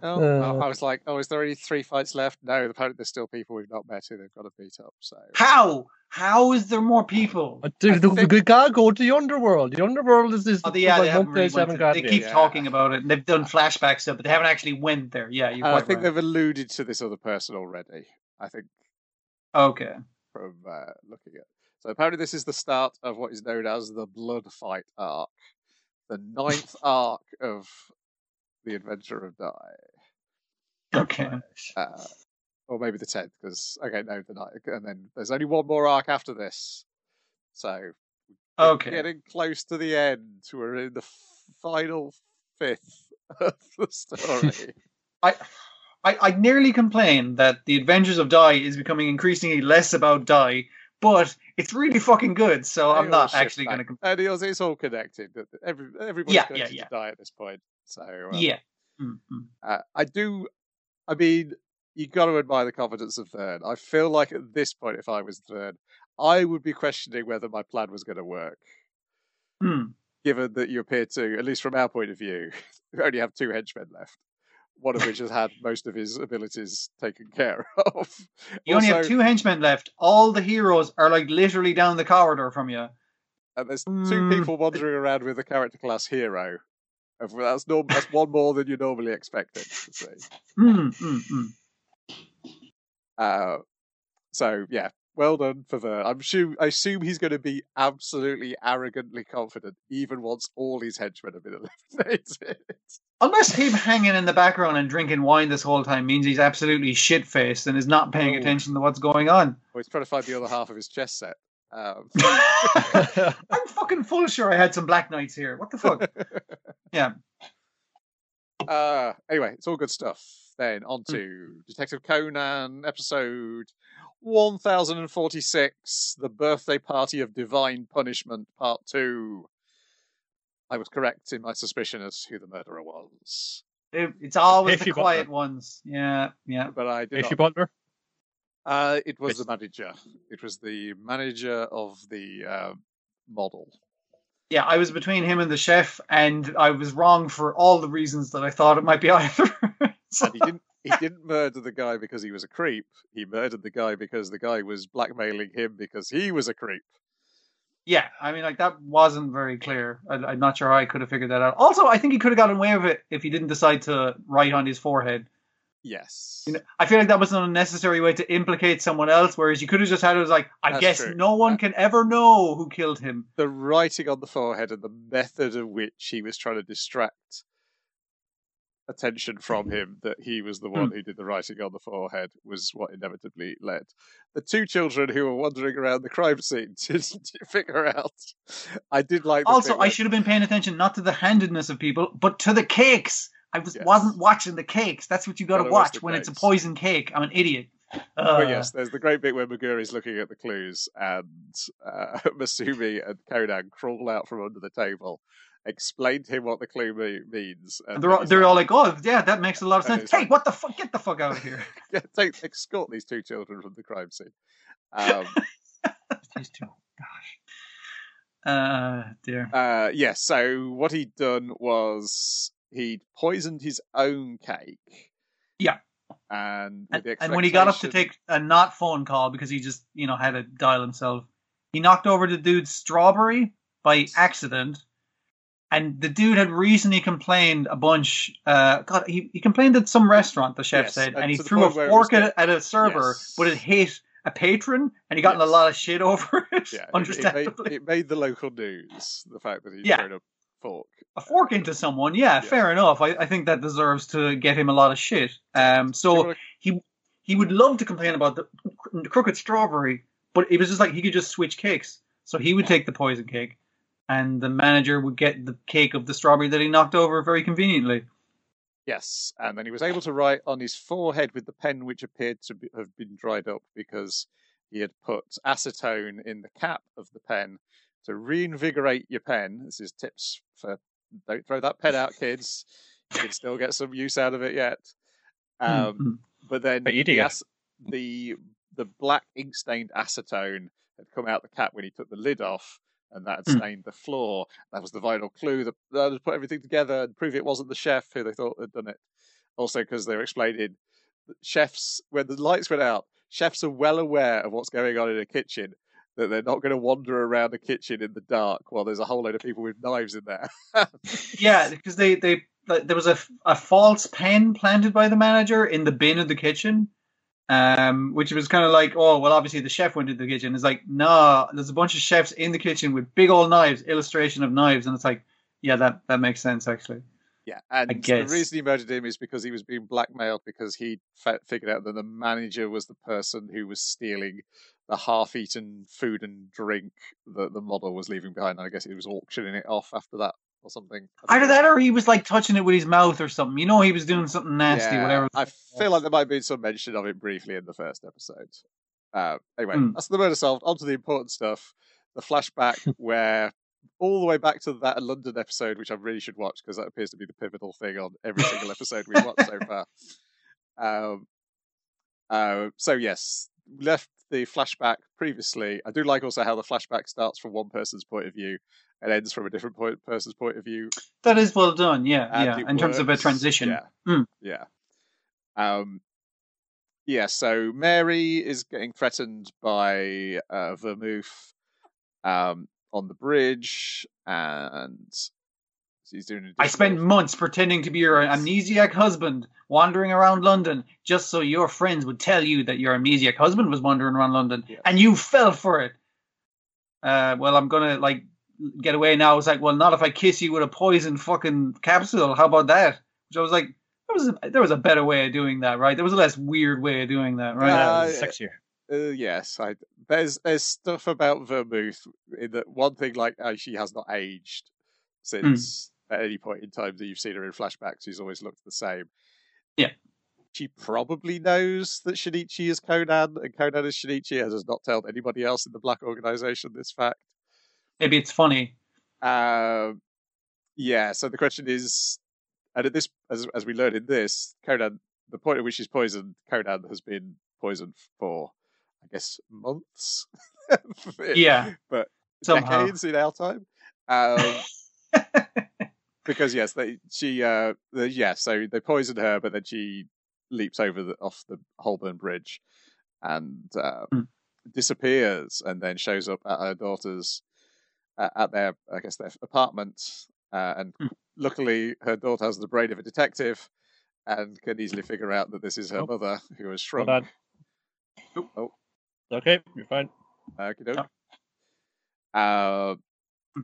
Oh, Uh. I was like, oh, is there only three fights left? No, apparently there's still people we've not met who they've got to beat up. So How? How is there more people? But the, I the, think- go to the underworld. The underworld is this. Oh, they, yeah, like they, haven't really place haven't to- they keep yeah. talking about it. and They've done flashback stuff, but they haven't actually went there. Yeah, you're Uh, I think right. they've alluded to this other person already. I think Okay. from uh, looking at. So apparently this is the start of what is known as the Blood Fight arc, the ninth <laughs> arc of the Adventure of Dai. Okay. uh, or maybe the tenth, because okay, no, the ninth, and then there's only one more arc after this. So we're Okay. getting close to the end. We're in the final fifth <laughs> of the <laughs> story. I, I I nearly complain that the Adventures of Dai is becoming increasingly less about Dai, but it's really fucking good. So I'm all not actually going to. complain. And it's, it's all connected. Every everybody's Yeah, yeah, connected yeah. to Dai at this point. So um, Yeah. Mm, mm. Uh, I do. I mean, you got to admire the confidence of Third. I feel like at this point, if I was Third, I would be questioning whether my plan was going to work, Mm. given that you appear to, at least from our point of view, <laughs> only have two henchmen left. One of which has had most of his abilities taken care <laughs> of. You only have two henchmen left. All the heroes are like literally down the corridor from you. And there's two Mm. people wandering around with a character class hero. That's norm- That's one more than you normally expected to see. Mm, mm, mm. Uh, so yeah, well done for Vern. I'm sure. I assume he's going to be absolutely arrogantly confident, even once all his henchmen have been eliminated. <laughs> Unless him hanging in the background and drinking wine this whole time means he's absolutely shit faced and is not paying Oh. attention to what's going on. Or he's trying to find the other half of his chess set. Um, <laughs> I'm fucking full sure I had some Black Knights here. What the fuck? <laughs> Yeah. uh, anyway, it's all good stuff. Then on Hmm. to Detective Conan, episode 1046, The Birthday Party of Divine Punishment, Part 2. I was correct in my suspicion as to who the murderer was. It- it's always Iffy the Butler. quiet ones. Yeah, yeah. But I did Issue not Butler. Uh, it was Yes. the manager. It was the manager of the uh, model. Yeah, I was between him and the chef, and I was wrong for all the reasons that I thought it might be either. So- And he didn't. He didn't murder the guy because he was a creep. He murdered the guy because the guy was blackmailing him because he was a creep. yeah, I mean, like that wasn't very clear. I, I'm not sure how I could have figured that out. Also, I think he could have gotten away with it if he didn't decide to write on his forehead. Yes. You know, I feel like that was an unnecessary way to implicate someone else, whereas you could have just had it as like, I That's guess true. no one can ever know who killed him. the writing on the forehead and the method of which he was trying to distract attention from him that he was the one who did the writing on the forehead was what inevitably led the two children who were wandering around the crime scene <laughs> to, to figure out. I did like. The Also, I where- should have been paying attention not to the handedness of people, but to the cakes. I was Yes. wasn't watching the cakes. That's what you got to watch when it's a cakes. poison cake. I'm an idiot. Uh, But yes, there's the great bit where Megure is looking at the clues and uh, <laughs> Masumi and Conan crawl out from under the table, explain to him what the clue me- means. and And they're all, they're like, all like, "Oh, yeah, that makes a lot of sense." Hey, like- what the fuck? Get the fuck out of here! <laughs> "Yeah, take, escort these two children from the crime scene. Um, <laughs> These two, gosh. Uh, dear. uh, yes, so what he'd done was he'd poisoned his own cake. Yeah. And, And, the and when he got up to take a not phone call because he just, you know, had to dial himself, he knocked over the dude's strawberry by accident. And the dude had recently complained a bunch. Uh, God, he, he complained at some restaurant. The chef Yes, said, and and he threw a point where it was fork at, at a server, Yes. but it hit a patron, and he got in a lot of shit over <laughs> it. yeah, it- it, made, understandably, it made the local news, the fact that he'd Yeah. thrown a fork. a fork into someone. Yeah, fair enough. I, I think that deserves to get him a lot of shit. Um, so wanna- he would love to complain about the crooked strawberry, but it was just like he could just switch cakes. So he would take the poison cake, and the manager would get the cake of the strawberry that he knocked over very conveniently. Yes, and then he was able to write on his forehead with the pen which appeared to be, have been dried up because he had put acetone in the cap of the pen to reinvigorate your pen. This is tips for don't throw that pen out, kids. you can still get some use out of it yet. Um, hmm. but then But the, ac- the the black ink stained acetone had come out the cap when he took the lid off, and that had Hmm. stained the floor. That was the vital clue that, that had put everything together and prove it wasn't the chef who they thought had done it. Also, because they were explaining chefs when the lights went out, chefs are well aware of what's going on in a kitchen. That they're not going to wander around the kitchen in the dark while there's a whole load of people with knives in there. <laughs> Yeah, because they they like, there was a, a false pen planted by the manager in the bin of the kitchen, um, which was kind of like, oh well, obviously the chef went into the kitchen. It's like, nah, there's a bunch of chefs in the kitchen with big old knives, illustration of knives, and it's like, yeah, that that makes sense actually. Yeah, and the reason he murdered him is because he was being blackmailed because he figured out that the manager was the person who was stealing the half-eaten food and drink that the model was leaving behind. And I guess he was auctioning it off after that or something. I Either that or he was like touching it with his mouth or something. You know, he was doing something nasty, Yeah, whatever. I feel like there might been some mention of it briefly in the first episode. Uh, anyway, Hmm. that's the murder solved. On to the important stuff. The flashback <laughs> where all the way back to that London episode, which I really should watch because that appears to be the pivotal thing on every single episode we've watched so far. <laughs> Um, uh, so yes, left the flashback previously. I do like also how the flashback starts from one person's point of view and ends from a different point, person's point of view. that is well done. Yeah, and yeah. it In terms of a transition. Yeah. Hmm. Yeah. Um yeah, so Mary is getting threatened by uh, Vermouth um, on the bridge, and she's doing. I spent months pretending to be your amnesiac husband, wandering around London, just so your friends would tell you that your amnesiac husband was wandering around London, Yes. and you fell for it. Uh, well, I'm gonna like get away now. It's like, well, not if I kiss you with a poison fucking capsule. How about that? Which I was like, there was a, there was a better way of doing that, right? There was a less weird way of doing that, right? Uh, Yeah, sexier. Uh, yes, I, there's there's stuff about Vermouth in that one thing like uh, she has not aged since at any point in time that you've seen her in flashbacks. She's always looked the same. Yeah. She probably knows that Shinichi is Conan and Conan is Shinichi and has not told anybody else in the Black Organization this fact. Maybe it's funny. Um, yeah. So the question is, and at this, as as we learn in this, Conan, the point at which he's poisoned, Conan has been poisoned for, I guess, months. <laughs> Yeah, but somehow. decades in our time. Um, <laughs> because yes, they she uh the, yeah, so they poisoned her, but then she leaps over the off the Holborn Bridge and uh, Hmm. disappears, and then shows up at her daughter's uh, at their I guess their apartments. uh, and Hmm. luckily her daughter has the brain of a detective. And can easily <laughs> figure out that this is her Oh. mother who has Hold shrunk. on. Oh. Okay, you're fine. Doke. Uh,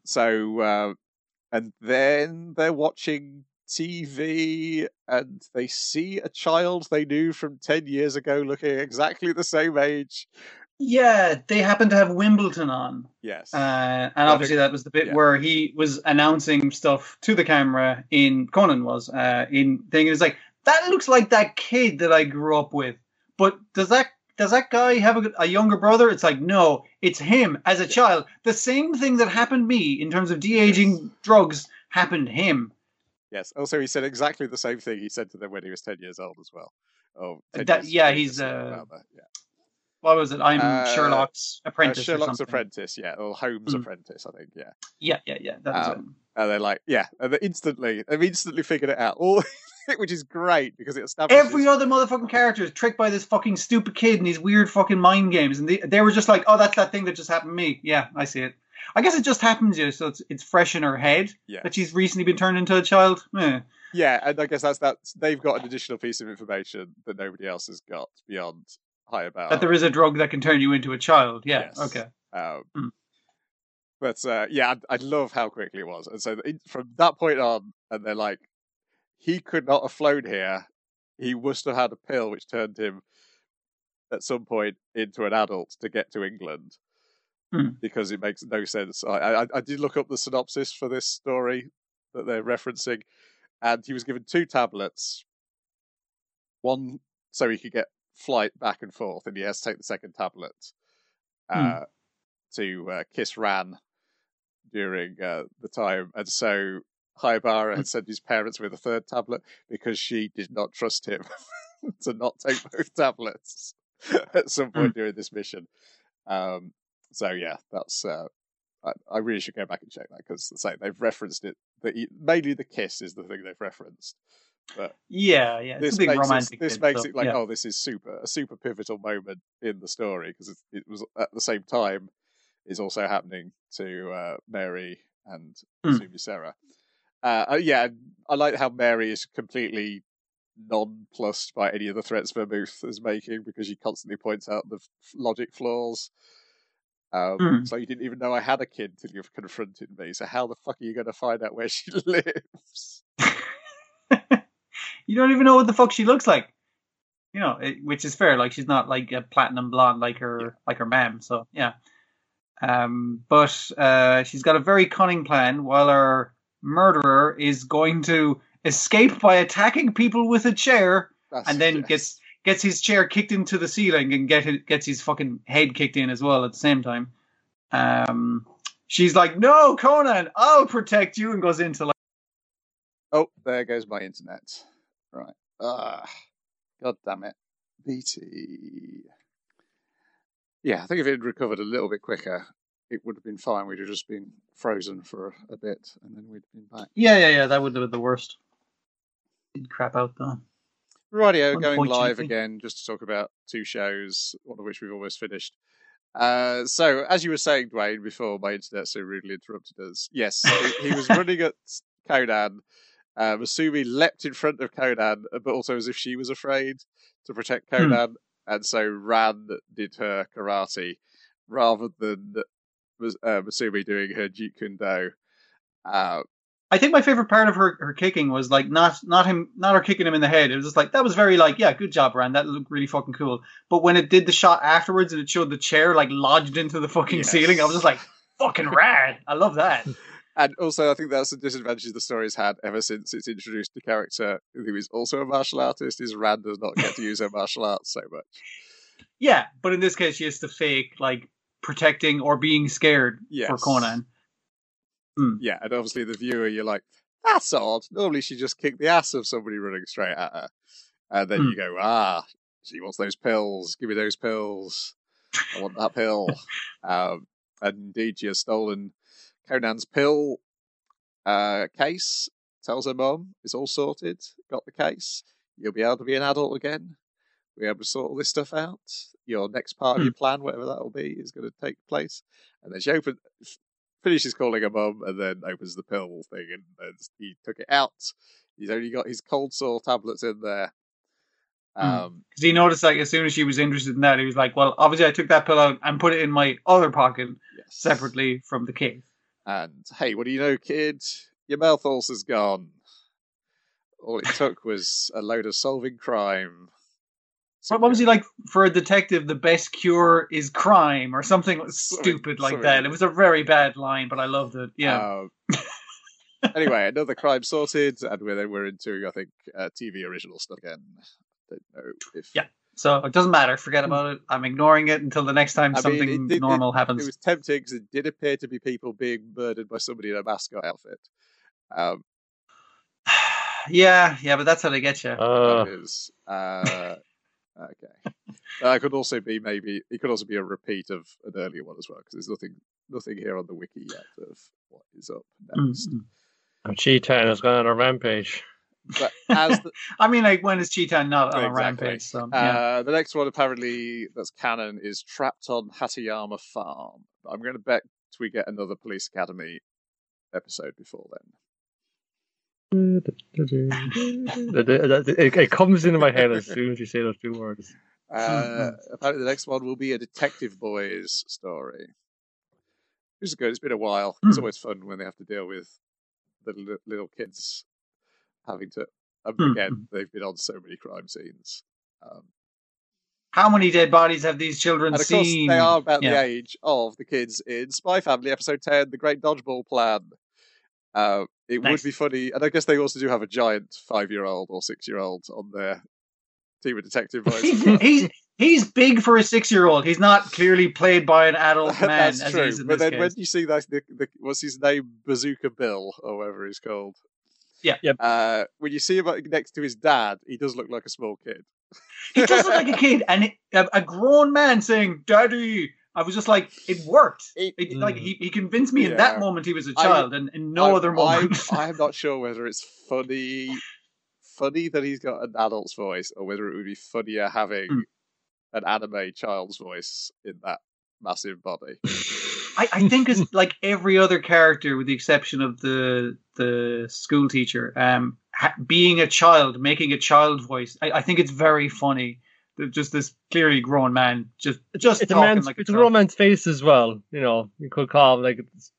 so, uh, and then they're watching TV and they see a child they knew from 10 years ago looking exactly the same age. Yeah, they happened to have Wimbledon on. Yes. Uh, and obviously that was the bit yeah. where he was announcing stuff to the camera in Conan was uh, in thing. It was like that looks like that kid that I grew up with. But does that does that guy have a, a younger brother? It's like no, it's him as a child. The same thing that happened me in terms of de aging drugs happened him. yes. Also, he said exactly the same thing he said to them when he was 10 years old as well. Oh, That- years yeah, he's, uh, yeah. What was it? I'm Uh, Sherlock's Uh, apprentice. or Sherlock's apprentice, yeah, or Holmes' Hmm. apprentice, I think, yeah. Yeah, yeah, yeah. That Um, And they're like, yeah, and they instantly, they've instantly figured it out. All, <laughs> which is great because it it. establishes Every other motherfucking character is tricked by this fucking stupid kid and these weird fucking mind games, and they, they were just like, "Oh, that's that thing that just happened to me." Yeah, I see it. I guess it just happens you, so it's it's fresh in her head yeah. that she's recently been turned into a child. Eh. Yeah, and I guess that's that. They've got an additional piece of information that nobody else has got beyond high about. That there is a drug that can turn you into a child. Yeah. Yes. Okay. Um, Hmm. But uh, yeah, I, I love how quickly it was, and so it, from that point on, and they're like, he could not have flown here. He must have had a pill which turned him at some point into an adult to get to England. Hmm. Because it makes no sense. I, I, I did look up the synopsis for this story that they're referencing, and he was given two tablets. One so he could get flight back and forth, and he has to take the second tablet uh, to uh, kiss Ran during uh, the time, and so Haibara had sent his parents with a third tablet because she did not trust him <laughs> to not take both tablets <laughs> at some point during this mission. Um, so yeah, that's. Uh, I, I really should go back and check that because say they've referenced it. The, mainly the kiss is the thing they've referenced. But Yeah, yeah. This makes romantic. it, this makes it like yeah. oh this is super a super pivotal moment in the story because it, was at the same time is also happening to uh, Mary and Hmm. Sumi Sarah. Uh, uh, yeah, I like how Mary is completely nonplussed by any of the threats Vermouth is making because she constantly points out the f- logic flaws. Um, Hmm. So you didn't even know I had a kid until you've confronted me. So how the fuck are you going to find out where she <laughs> lives? You don't even know what the fuck she looks like. You know, it, which is fair. Like she's not like a platinum blonde like her like her mom. So yeah. Um, but uh, she's got a very cunning plan. While her murderer is going to escape by attacking people with a chair, That's, and then gets gets his chair kicked into the ceiling and get it, gets his fucking head kicked in as well at the same time. Um, she's like, "No, Conan, I'll protect you," and goes into like. Oh, there goes my internet. Right. Ah, God damn it. BT. Yeah, I think if it had recovered a little bit quicker, it would have been fine. We'd have just been frozen for a bit and then we'd been back. Yeah, yeah, yeah. That would have been the worst. Did crap out though. Radio going live again just to talk about two shows, one of which we've almost finished. Uh, so, as you were saying, Dwayne, before my internet so rudely interrupted us, yes, he, he was <laughs> running at Conan. Uh, Masumi leapt in front of Conan, but also as if she was afraid to protect Hmm. Conan, and so Ran did her karate rather than uh, Masumi doing her Jeet Kune Do. Uh, I think my favorite part of her, her kicking was like not not him not her kicking him in the head. It was just like that was very like yeah, good job, Ran. That looked really fucking cool. But when it did the shot afterwards and it showed the chair like lodged into the fucking Yes. ceiling, I was just like fucking rad. I love that. <laughs> And also, I think that's a disadvantage the story's had ever since it's introduced a character who is also a martial artist. Is Ran does not get to use her martial arts so much. Yeah, but in this case, she has to fake like protecting or being scared Yes. for Conan. Yeah, and obviously the viewer, you're like, that's odd. Normally she just kicked the ass of somebody running straight at her, and then Hmm. you go, ah, she wants those pills. Give me those pills. I want that pill. <laughs> um, and indeed, she has stolen Conan's pill uh, case. Tells her mum it's all sorted. Got the case. You'll be able to be an adult again. Be able to sort all this stuff out. Your next part of your plan, whatever that will be, is going to take place. And then she opens, finishes calling her mum, and then opens the pill thing, and, and he took it out. He's only got his cold sore tablets in there. Hmm. Um, Because he noticed like as soon as she was interested in that, he was like, "Well, obviously I took that pill out and put it in my other pocket yes. separately from the case." And hey, what do you know, kid? Your mouth ulcer's gone. All it took was a load of solving crime. What, what was he like for a detective? The best cure is crime, or something Something- stupid like something that. It was a very bad line, but I loved it. Yeah. Um, anyway, another crime sorted, and we're then we're into I think uh, TV original stuff again. I Don't know if Yeah. So it doesn't matter. Forget about it. I'm ignoring it until the next time I mean, something it did- normal It happens. It was tempting because it did appear to be people being murdered by somebody in a mascot outfit. Um, <sighs> yeah, yeah, but that's how they get you. Uh, that is uh, <laughs> okay. That could also be maybe it could also be a repeat of an earlier one as well because there's nothing nothing here on the wiki yet of what is up next. Mm. Cheetah has gone on a rampage. But as the, <laughs> I mean, like when is Cheetah not on a Exactly. rampage? So yeah. uh, the next one apparently that's canon is trapped on Hatayama Farm. I'm going to bet we get another Police Academy episode before then. it, it comes into my head as soon as you say those two words. Uh, apparently, the next one will be a Detective Boys story. Which is good. It's been a while. It's Hmm. always fun when they have to deal with the little kids having to. Um, Hmm. again, they've been on so many crime scenes. Um, How many dead bodies have these children and of course, seen? they are about the age of the kids in Spy Family episode 10, The Great Dodgeball Plan. Uh, it would be funny. And I guess they also do have a giant five year old or six year old on their team of detective <laughs> boys. <laughs> he's He's big for a six-year-old. He's not clearly played by an <laughs> adult man. That's as true. He is in But then when you see that, the, the, what's his name, Bazooka Bill or whatever he's called. Yeah. Yep. Uh, when you see him next to his dad, he does look like a small kid. he does look like a <laughs> kid, and it, a, a grown man saying "Daddy." I was just like, it worked. It- It, like he, he convinced me in that moment he was a child, and in no I'm- other moment. I'm, I'm not <laughs> sure whether it's funny, funny that he's got an adult's voice, or whether it would be funnier having Hmm. an anime child's voice in that massive body. <laughs> I, I think it's <laughs> like every other character, with the exception of the the school teacher, um, ha- being a child, making a child voice. I, I think it's very funny. that Just this clearly grown man, just just it's a man's, like it's a grown man's face as well. You know, you could call him like it's,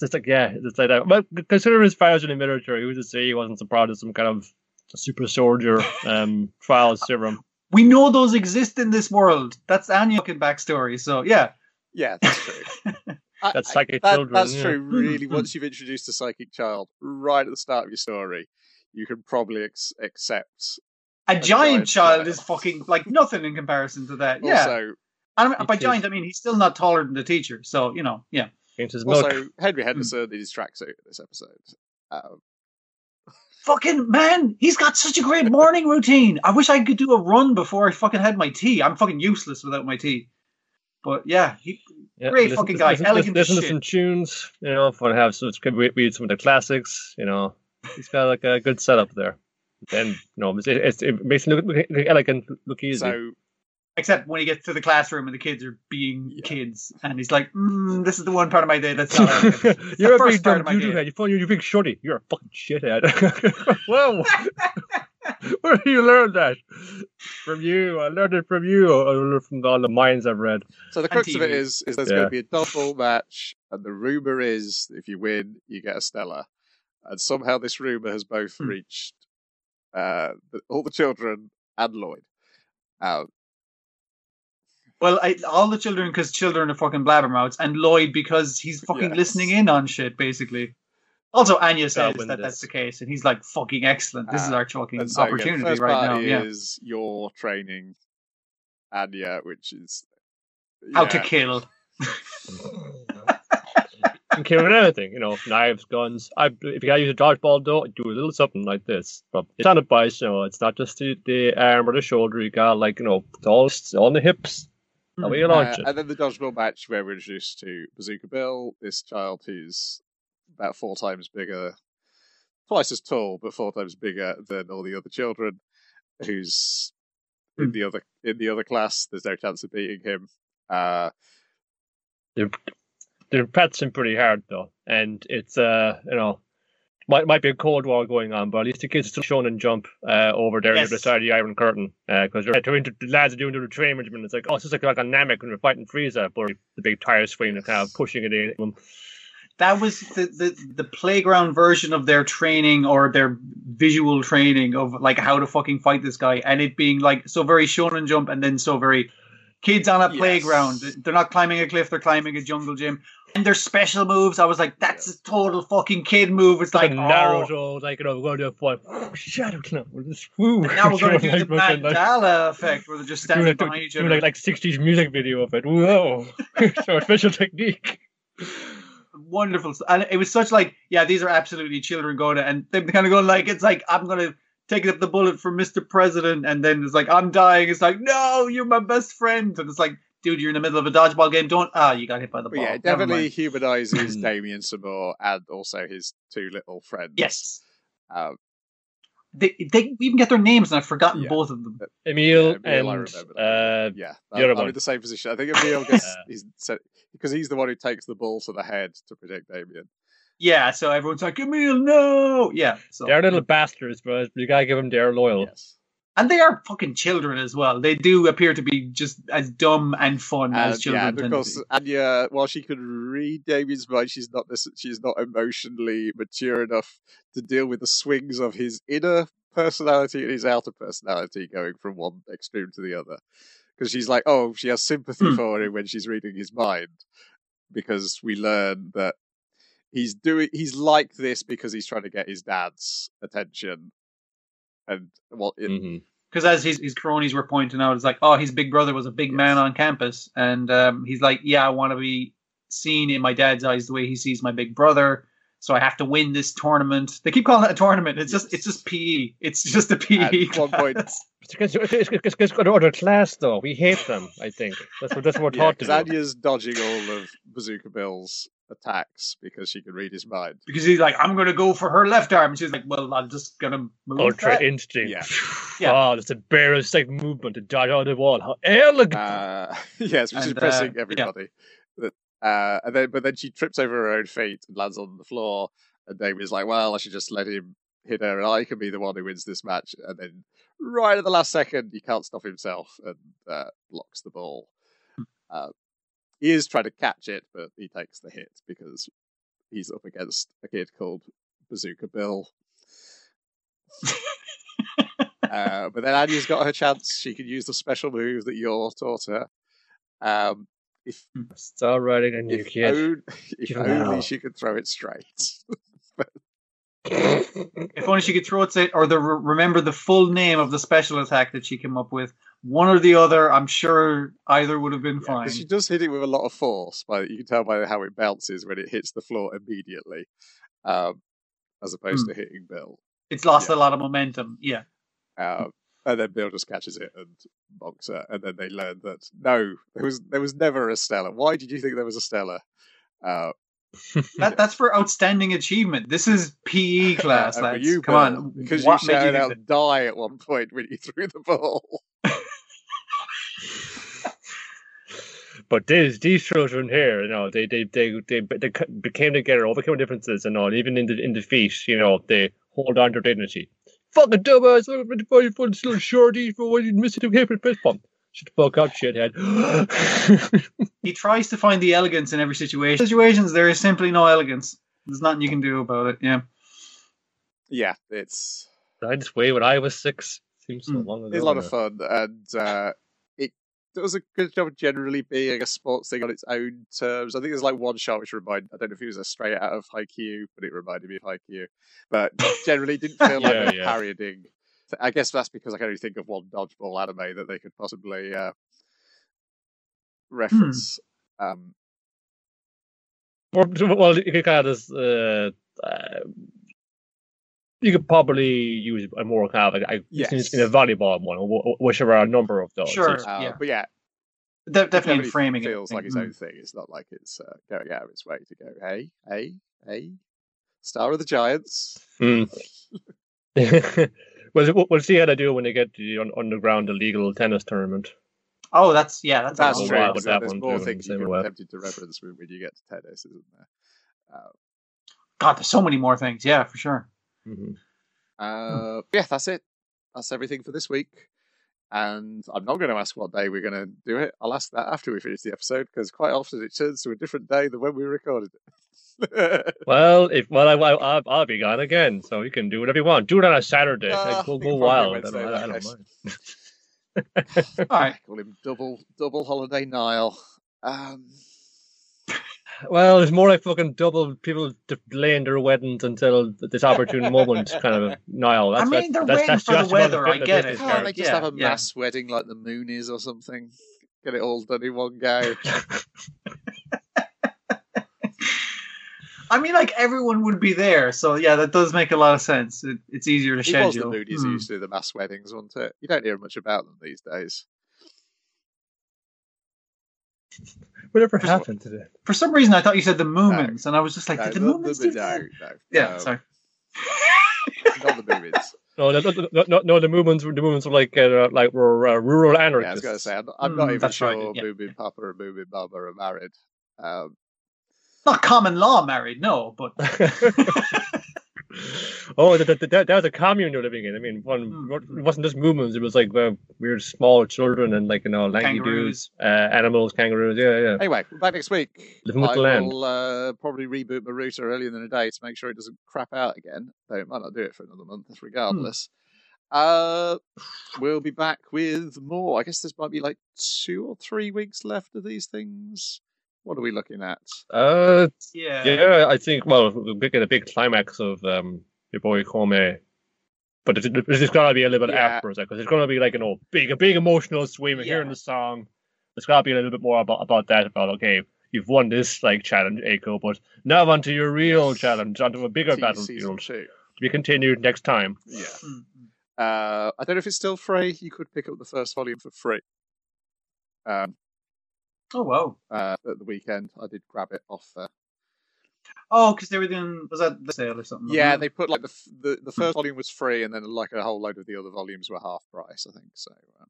just like yeah, it's like that. But considering his father's in the military, who's to say he wasn't so proud of some kind of super soldier um <laughs> trials serum? We know those exist in this world. That's Anya fucking backstory. So yeah, Yeah, that's true. <laughs> I- That's I- psychic that- children, That's yeah. true. Really, Hmm. <laughs> once you've introduced a psychic child right at the start of your story, you can probably ex- accept. a, giant, giant child child. is fucking like nothing in comparison to that. Yeah, Also, and I mean, by is. giant I mean he's still not taller than the teacher. So you know, yeah. Against his milk. also Hmm. Henry Henderson in his tracksuit in this episode. Um, Fucking man, he's got such a great morning <laughs> routine. I wish I could do a run before I fucking had my tea. I'm fucking useless without my tea. But yeah, he, Yeah, Great listen- fucking guy, Listen, elegant as listen, listen to some tunes, you know, if I have some, read, read some of the classics, you know. He's got like a good setup there. Then, you know, it's, it's, it makes him look, look, look elegant, look easy. so except when he gets to the classroom and the kids are being Yeah. kids, and he's like, mm, "This is the one part of my day that's not." <laughs> You're the a first big part dumb of my doo-doo day. head. You're, you're a big shorty. You're a fucking shithead. <laughs> Whoa. <laughs> Where do you learn that? From you. I learned it from you. I learned it from all the minds I've read. So the crux of it is, is is there's Yeah. going to be a double match, and the rumor is if you win, you get a Stella, and somehow this rumor has both Hmm. reached uh, all the children and Lloyd. Uh, Well, I, all the children because children are fucking blabbermouths, and Lloyd because he's fucking Yes. listening in on shit, basically. Also, Anya says that this. that's the case, and he's like, "Fucking excellent! This is Uh, our fucking and so, yeah, opportunity first right part now." Yeah, is your training, Anya, which is how to kill. <laughs> You can kill with anything, you know, knives, guns. I, if you gotta use a dodgeball, though, do a little something like this. But it's not the bice, you know, it's not just the, the arm or the shoulder. You got, like, you know, it's all it's on the hips. That way you Uh, it. and then the dodgeball match where we're introduced to Bazooka Bill, this child who's about four times bigger, twice as tall, but four times bigger than all the other children. Who's in Hmm. the other in the other class? There's no chance of beating him. Uh, They're practicing pretty hard, though. And it's, uh, you know, might might be a cold war going on, but at least the kids are still showing and jump uh, over there on Yes. the side of the Iron Curtain because they're doing the lads are doing the training regimen. It's like oh, it's just like like a Namek when we're fighting Frieza, but the big tire swing and kind of pushing it in. That was the, the the playground version of their training or their visual training of like how to fucking fight this guy and it being like so very shonen jump and then so very kids on a Yes. playground they're not climbing a cliff they're climbing a jungle gym and their special moves i was like that's a total fucking kid move it's like Like oh, Naruto, like you know, we're going to fight. Shadow Clone. Woo. now we're going to do the Like, fucking, like, mandala effect where they're just standing like, behind each other like, like 60s music video of it. Whoa. <laughs> so special technique. Wonderful and it was such like yeah these are absolutely children going to and they're kind of going like it's like i'm gonna take up the bullet for mr president and then it's like i'm dying. It's like no you're my best friend. And it's like dude you're in the middle of a dodgeball game. Don't ah you got hit by the but ball. yeah, it definitely humanizes <clears throat> Damian some more, and also his two little friends. yes. Um, they, they even get their names and i've forgotten Yeah. both of them Emil, Yeah, Emil, I and remember uh, yeah, the I'm, I'm in the same position. I think Emil gets <laughs> he's because he's the one who takes the ball to the head to protect Damian. yeah so everyone's like emil no yeah so they're little bastards, but you gotta give them their loyal. Yes. And they are fucking children as well they do appear to be just as dumb and fun as children yeah, and of course, be. Anya, while she could read Damian's mind, she's not this, she's not emotionally mature enough to deal with the swings of his inner personality and his outer personality going from one extreme to the other. Because she's like, oh, she has sympathy Hmm. for him when she's reading his mind, because we learn that he's doing, he's like this because he's trying to get his dad's attention, and well, it, Mm-hmm. because as his, his cronies were pointing out, it's like, oh, his big brother was a big man on campus, and um, he's like, yeah, I want to be seen in my dad's eyes the way he sees my big brother. So I have to win this tournament. They keep calling it a tournament. It's just it's just PE. It's just a PE. At one <laughs> point, class. It's because it's, it's, it's class though. We hate them. I think that's what that's what we're yeah, taught to because do. Anya's dodging all of Bazooka Bill's attacks because she can read his mind. because he's like, I'm gonna go for her left arm. And she's like, Well, I'm just gonna move Ultra that. instinct. Yeah. <sighs> Yeah. Oh, that's a barest like movement to dodge out the wall. How elegant! Uh, <laughs> yes, which is And, uh, impressing yeah. everybody. That- Uh, and then, but then she trips over her own feet and lands on the floor. And David's like, "Well, I should just let him hit her, and I can be the one who wins this match." And then, right at the last second, he can't stop himself and uh, blocks the ball. Uh, he is trying to catch it, but he takes the hit because he's up against a kid called Bazooka Bill. <laughs> uh, but then Anya's got her chance. She can use the special move that Yor taught her. Um, if Start riding on your if, kid. on- if Give only she could throw it straight. <laughs> If only she could throw it straight, or the remember the full name of the special attack that she came up with. One or the other, I'm sure either would have been Yeah, fine. 'cause she does hit it with a lot of force, but you can tell by how it bounces when it hits the floor immediately, um, as opposed Hmm. to hitting Bill. It's lost Yeah. a lot of momentum. Yeah. Um, and then Bill just catches it and bonks her, and then they learn that no, there was there was never a Stella. Why did you think there was a Stella? Uh, <laughs> That, that's for outstanding achievement. This is PE <laughs> class, and lads. you, Come Bill, on. because what you made you shouted think out that- "die" at one point when you <laughs> threw the ball. But these these children here, you know, they they they they, they became together, overcame differences and all. Even in the in defeat, you know, they hold on to their dignity. Fucking dumbass! Fucking fucking little shorty for when you missed to hit with fist bump. Shut the fuck up, shithead. <laughs> He tries to find the elegance in every situation. Situations, there is simply no elegance. There's nothing you can do about it. Yeah. Yeah, it's I just way when I was six? Seems so Mm. long ago. it's a lot of fun, and uh, it does a good job of generally being a sports thing on its own terms. I think there's like one shot which reminded I don't know if it was a straight out of Haikyuu, but it reminded me of Haikyuu. But generally didn't feel like <laughs> Yeah, they're yeah. parodying. I guess that's because I can only think of one dodgeball anime that they could possibly uh, reference. Um, Or, well, you could kind of just, uh, uh, you could probably use a more kind of like I, Yes. in a volleyball one, or wh- which there are a number of those. Sure. Uh, Yeah. But yeah, De- definitely in framing it. feels like its Mm. own thing. It's not like it's uh, going out of its way to go, hey, hey, hey, Star of the Giants. Hmm. <laughs> <laughs> well, we'll- we'll see how they do when they get to the underground illegal tennis tournament. Oh, that's yeah, that's, That's true. Wow, way. with because that there's one more too, things you same can way. tempted to reference when when you get to tennis, isn't there? Uh, God, there's so many more things. Yeah, for sure. Mhm. uh, yeah, that's it. That's everything for this week. And I'm not going to ask what day we're going to do it. I'll ask that after we finish the episode because quite often it turns to a different day than when we recorded it. <laughs> Well, if well, I, I, I'll, I'll be gone again, so you can do whatever you want. Do it on a Saturday. Ah, like, <laughs> go go wild. I don't, in I, don't mind. <laughs> All right. Call him double double holiday Nile. Um, Well, it's more like fucking double people delaying their weddings until this opportune moment, <laughs> kind of. No, that's, I mean, they're that's, waiting that's for the just about weather, I get it. can't they just Yeah, have a yeah. mass wedding like the Moonies or something? Get it all done in one go. <laughs> I mean, like everyone would be there, so yeah, that does make a lot of sense. It, it's easier to It was the schedule. Moonies hmm. who used to do the mass weddings, wasn't it? You don't hear much about them these days. Whatever Just- happened to it? For some reason, I thought you said the Moomins, and I was just like, No, did the the- Moomins the- do no, that? no. Yeah, um, sorry. <laughs> Not the Moomins. No, no, no, no, no, no, the Moomins, were the Moomins were like, uh, like were uh, rural Yeah, I anarchists. was going to say, I'm, I'm Hmm, not even that's right, sure yeah. Moomin Papa and Moomin Mama are married. Um, Not common law married, no, but <laughs> <laughs> oh, that, that, that, that was a commune they're living in. I mean, one, Hmm. it wasn't just Moomins; it was like uh, weird small children and like you know lanky Kangaroos. dudes, uh, animals, kangaroos. Yeah, yeah. anyway, back next week. Living with I the land. will uh, probably reboot my router earlier than a day to make sure it doesn't crap out again. Though it might not do it for another month, regardless. Uh, we'll be back with more. I guess there's might be like two or three weeks left of these things. What are we looking at? Uh, yeah. yeah, I think. Well, we'll get a big climax of um, your boy Kome but it's, it's got to be a little bit Yeah. afterwards because it's going to be like you know big a big emotional swing. We're hearing the song. There's got to be a little bit more about about that. About okay, you've won this like challenge, Aiko, but now onto your real challenge, onto a bigger Tea season battlefield two. to be continued next time. Yeah. Mm. Uh, I don't know if it's still free. You could pick up the first volume for free. Um, Oh wow. uh, at the weekend, I did grab it off. Uh, Oh, because they were doing was that the sale or something? yeah, it? they put like the, the the first volume was free, and then like a whole load of the other volumes were half price. I think so. Um,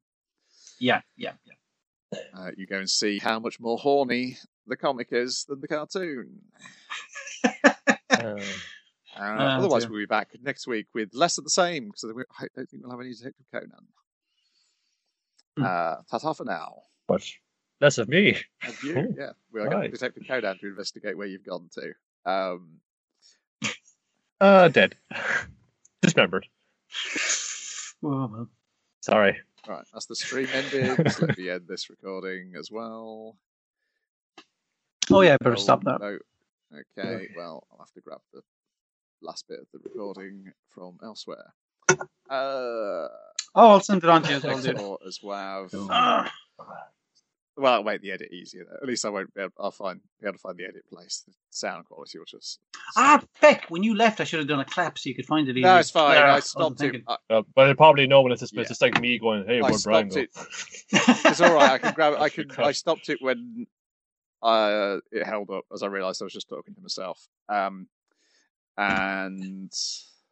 yeah, yeah, yeah. uh, you go and see how much more horny the comic is than the cartoon. <laughs> Uh, Uh, Ah, otherwise, we'll be back next week with less of the same because I don't think we'll have any Detective Conan. Uh, ta-ta for now. but less of me. And you, Cool. yeah, we are going Right. to Detective Conan to investigate where you've gone to. Um, Uh, dead, <laughs> dismembered. Oh, well. Sorry. right, that's the stream ended. let me end this recording as well. oh yeah, I better Oh, stop that. No. Okay, well, I'll have to grab the last bit of the recording from elsewhere. Uh, Oh, I'll send it on to you as well, dude. as well. Well, it'll make the edit easier. Though. At least I won't be able. I'll find be able to find the edit place. The sound quality will just. ah, Beck, when you left, I should have done a clap so you could find it easy. no, it's fine. Yeah, I wasn't stopped it. I, Uh, but they probably know when it's just, Yeah. it's just like me going, "Hey, I where'd Brian go?" it. <laughs> It's all right. I can grab. It. I can. I stopped it when uh, it held up as I realised I was just talking to myself. Um, and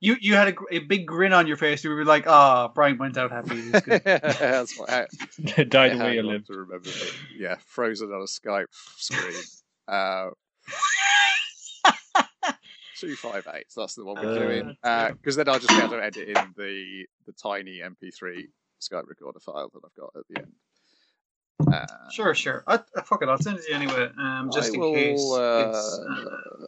You you had a, a big grin on your face. You were like, "Ah, Brian went out happy." It good. <laughs> that's what I, <laughs> Died I the way you lived. to remember. That. Yeah, frozen on a Skype screen. <laughs> Uh, two five eight. That's the one we're Uh, doing. Because then I'll just be able to edit in the the tiny MP3 Skype recorder file that I've got at the end. Uh, Sure, sure. I, I, fuck it, I'll send it to you anyway, um, just I in will, case. uh, uh,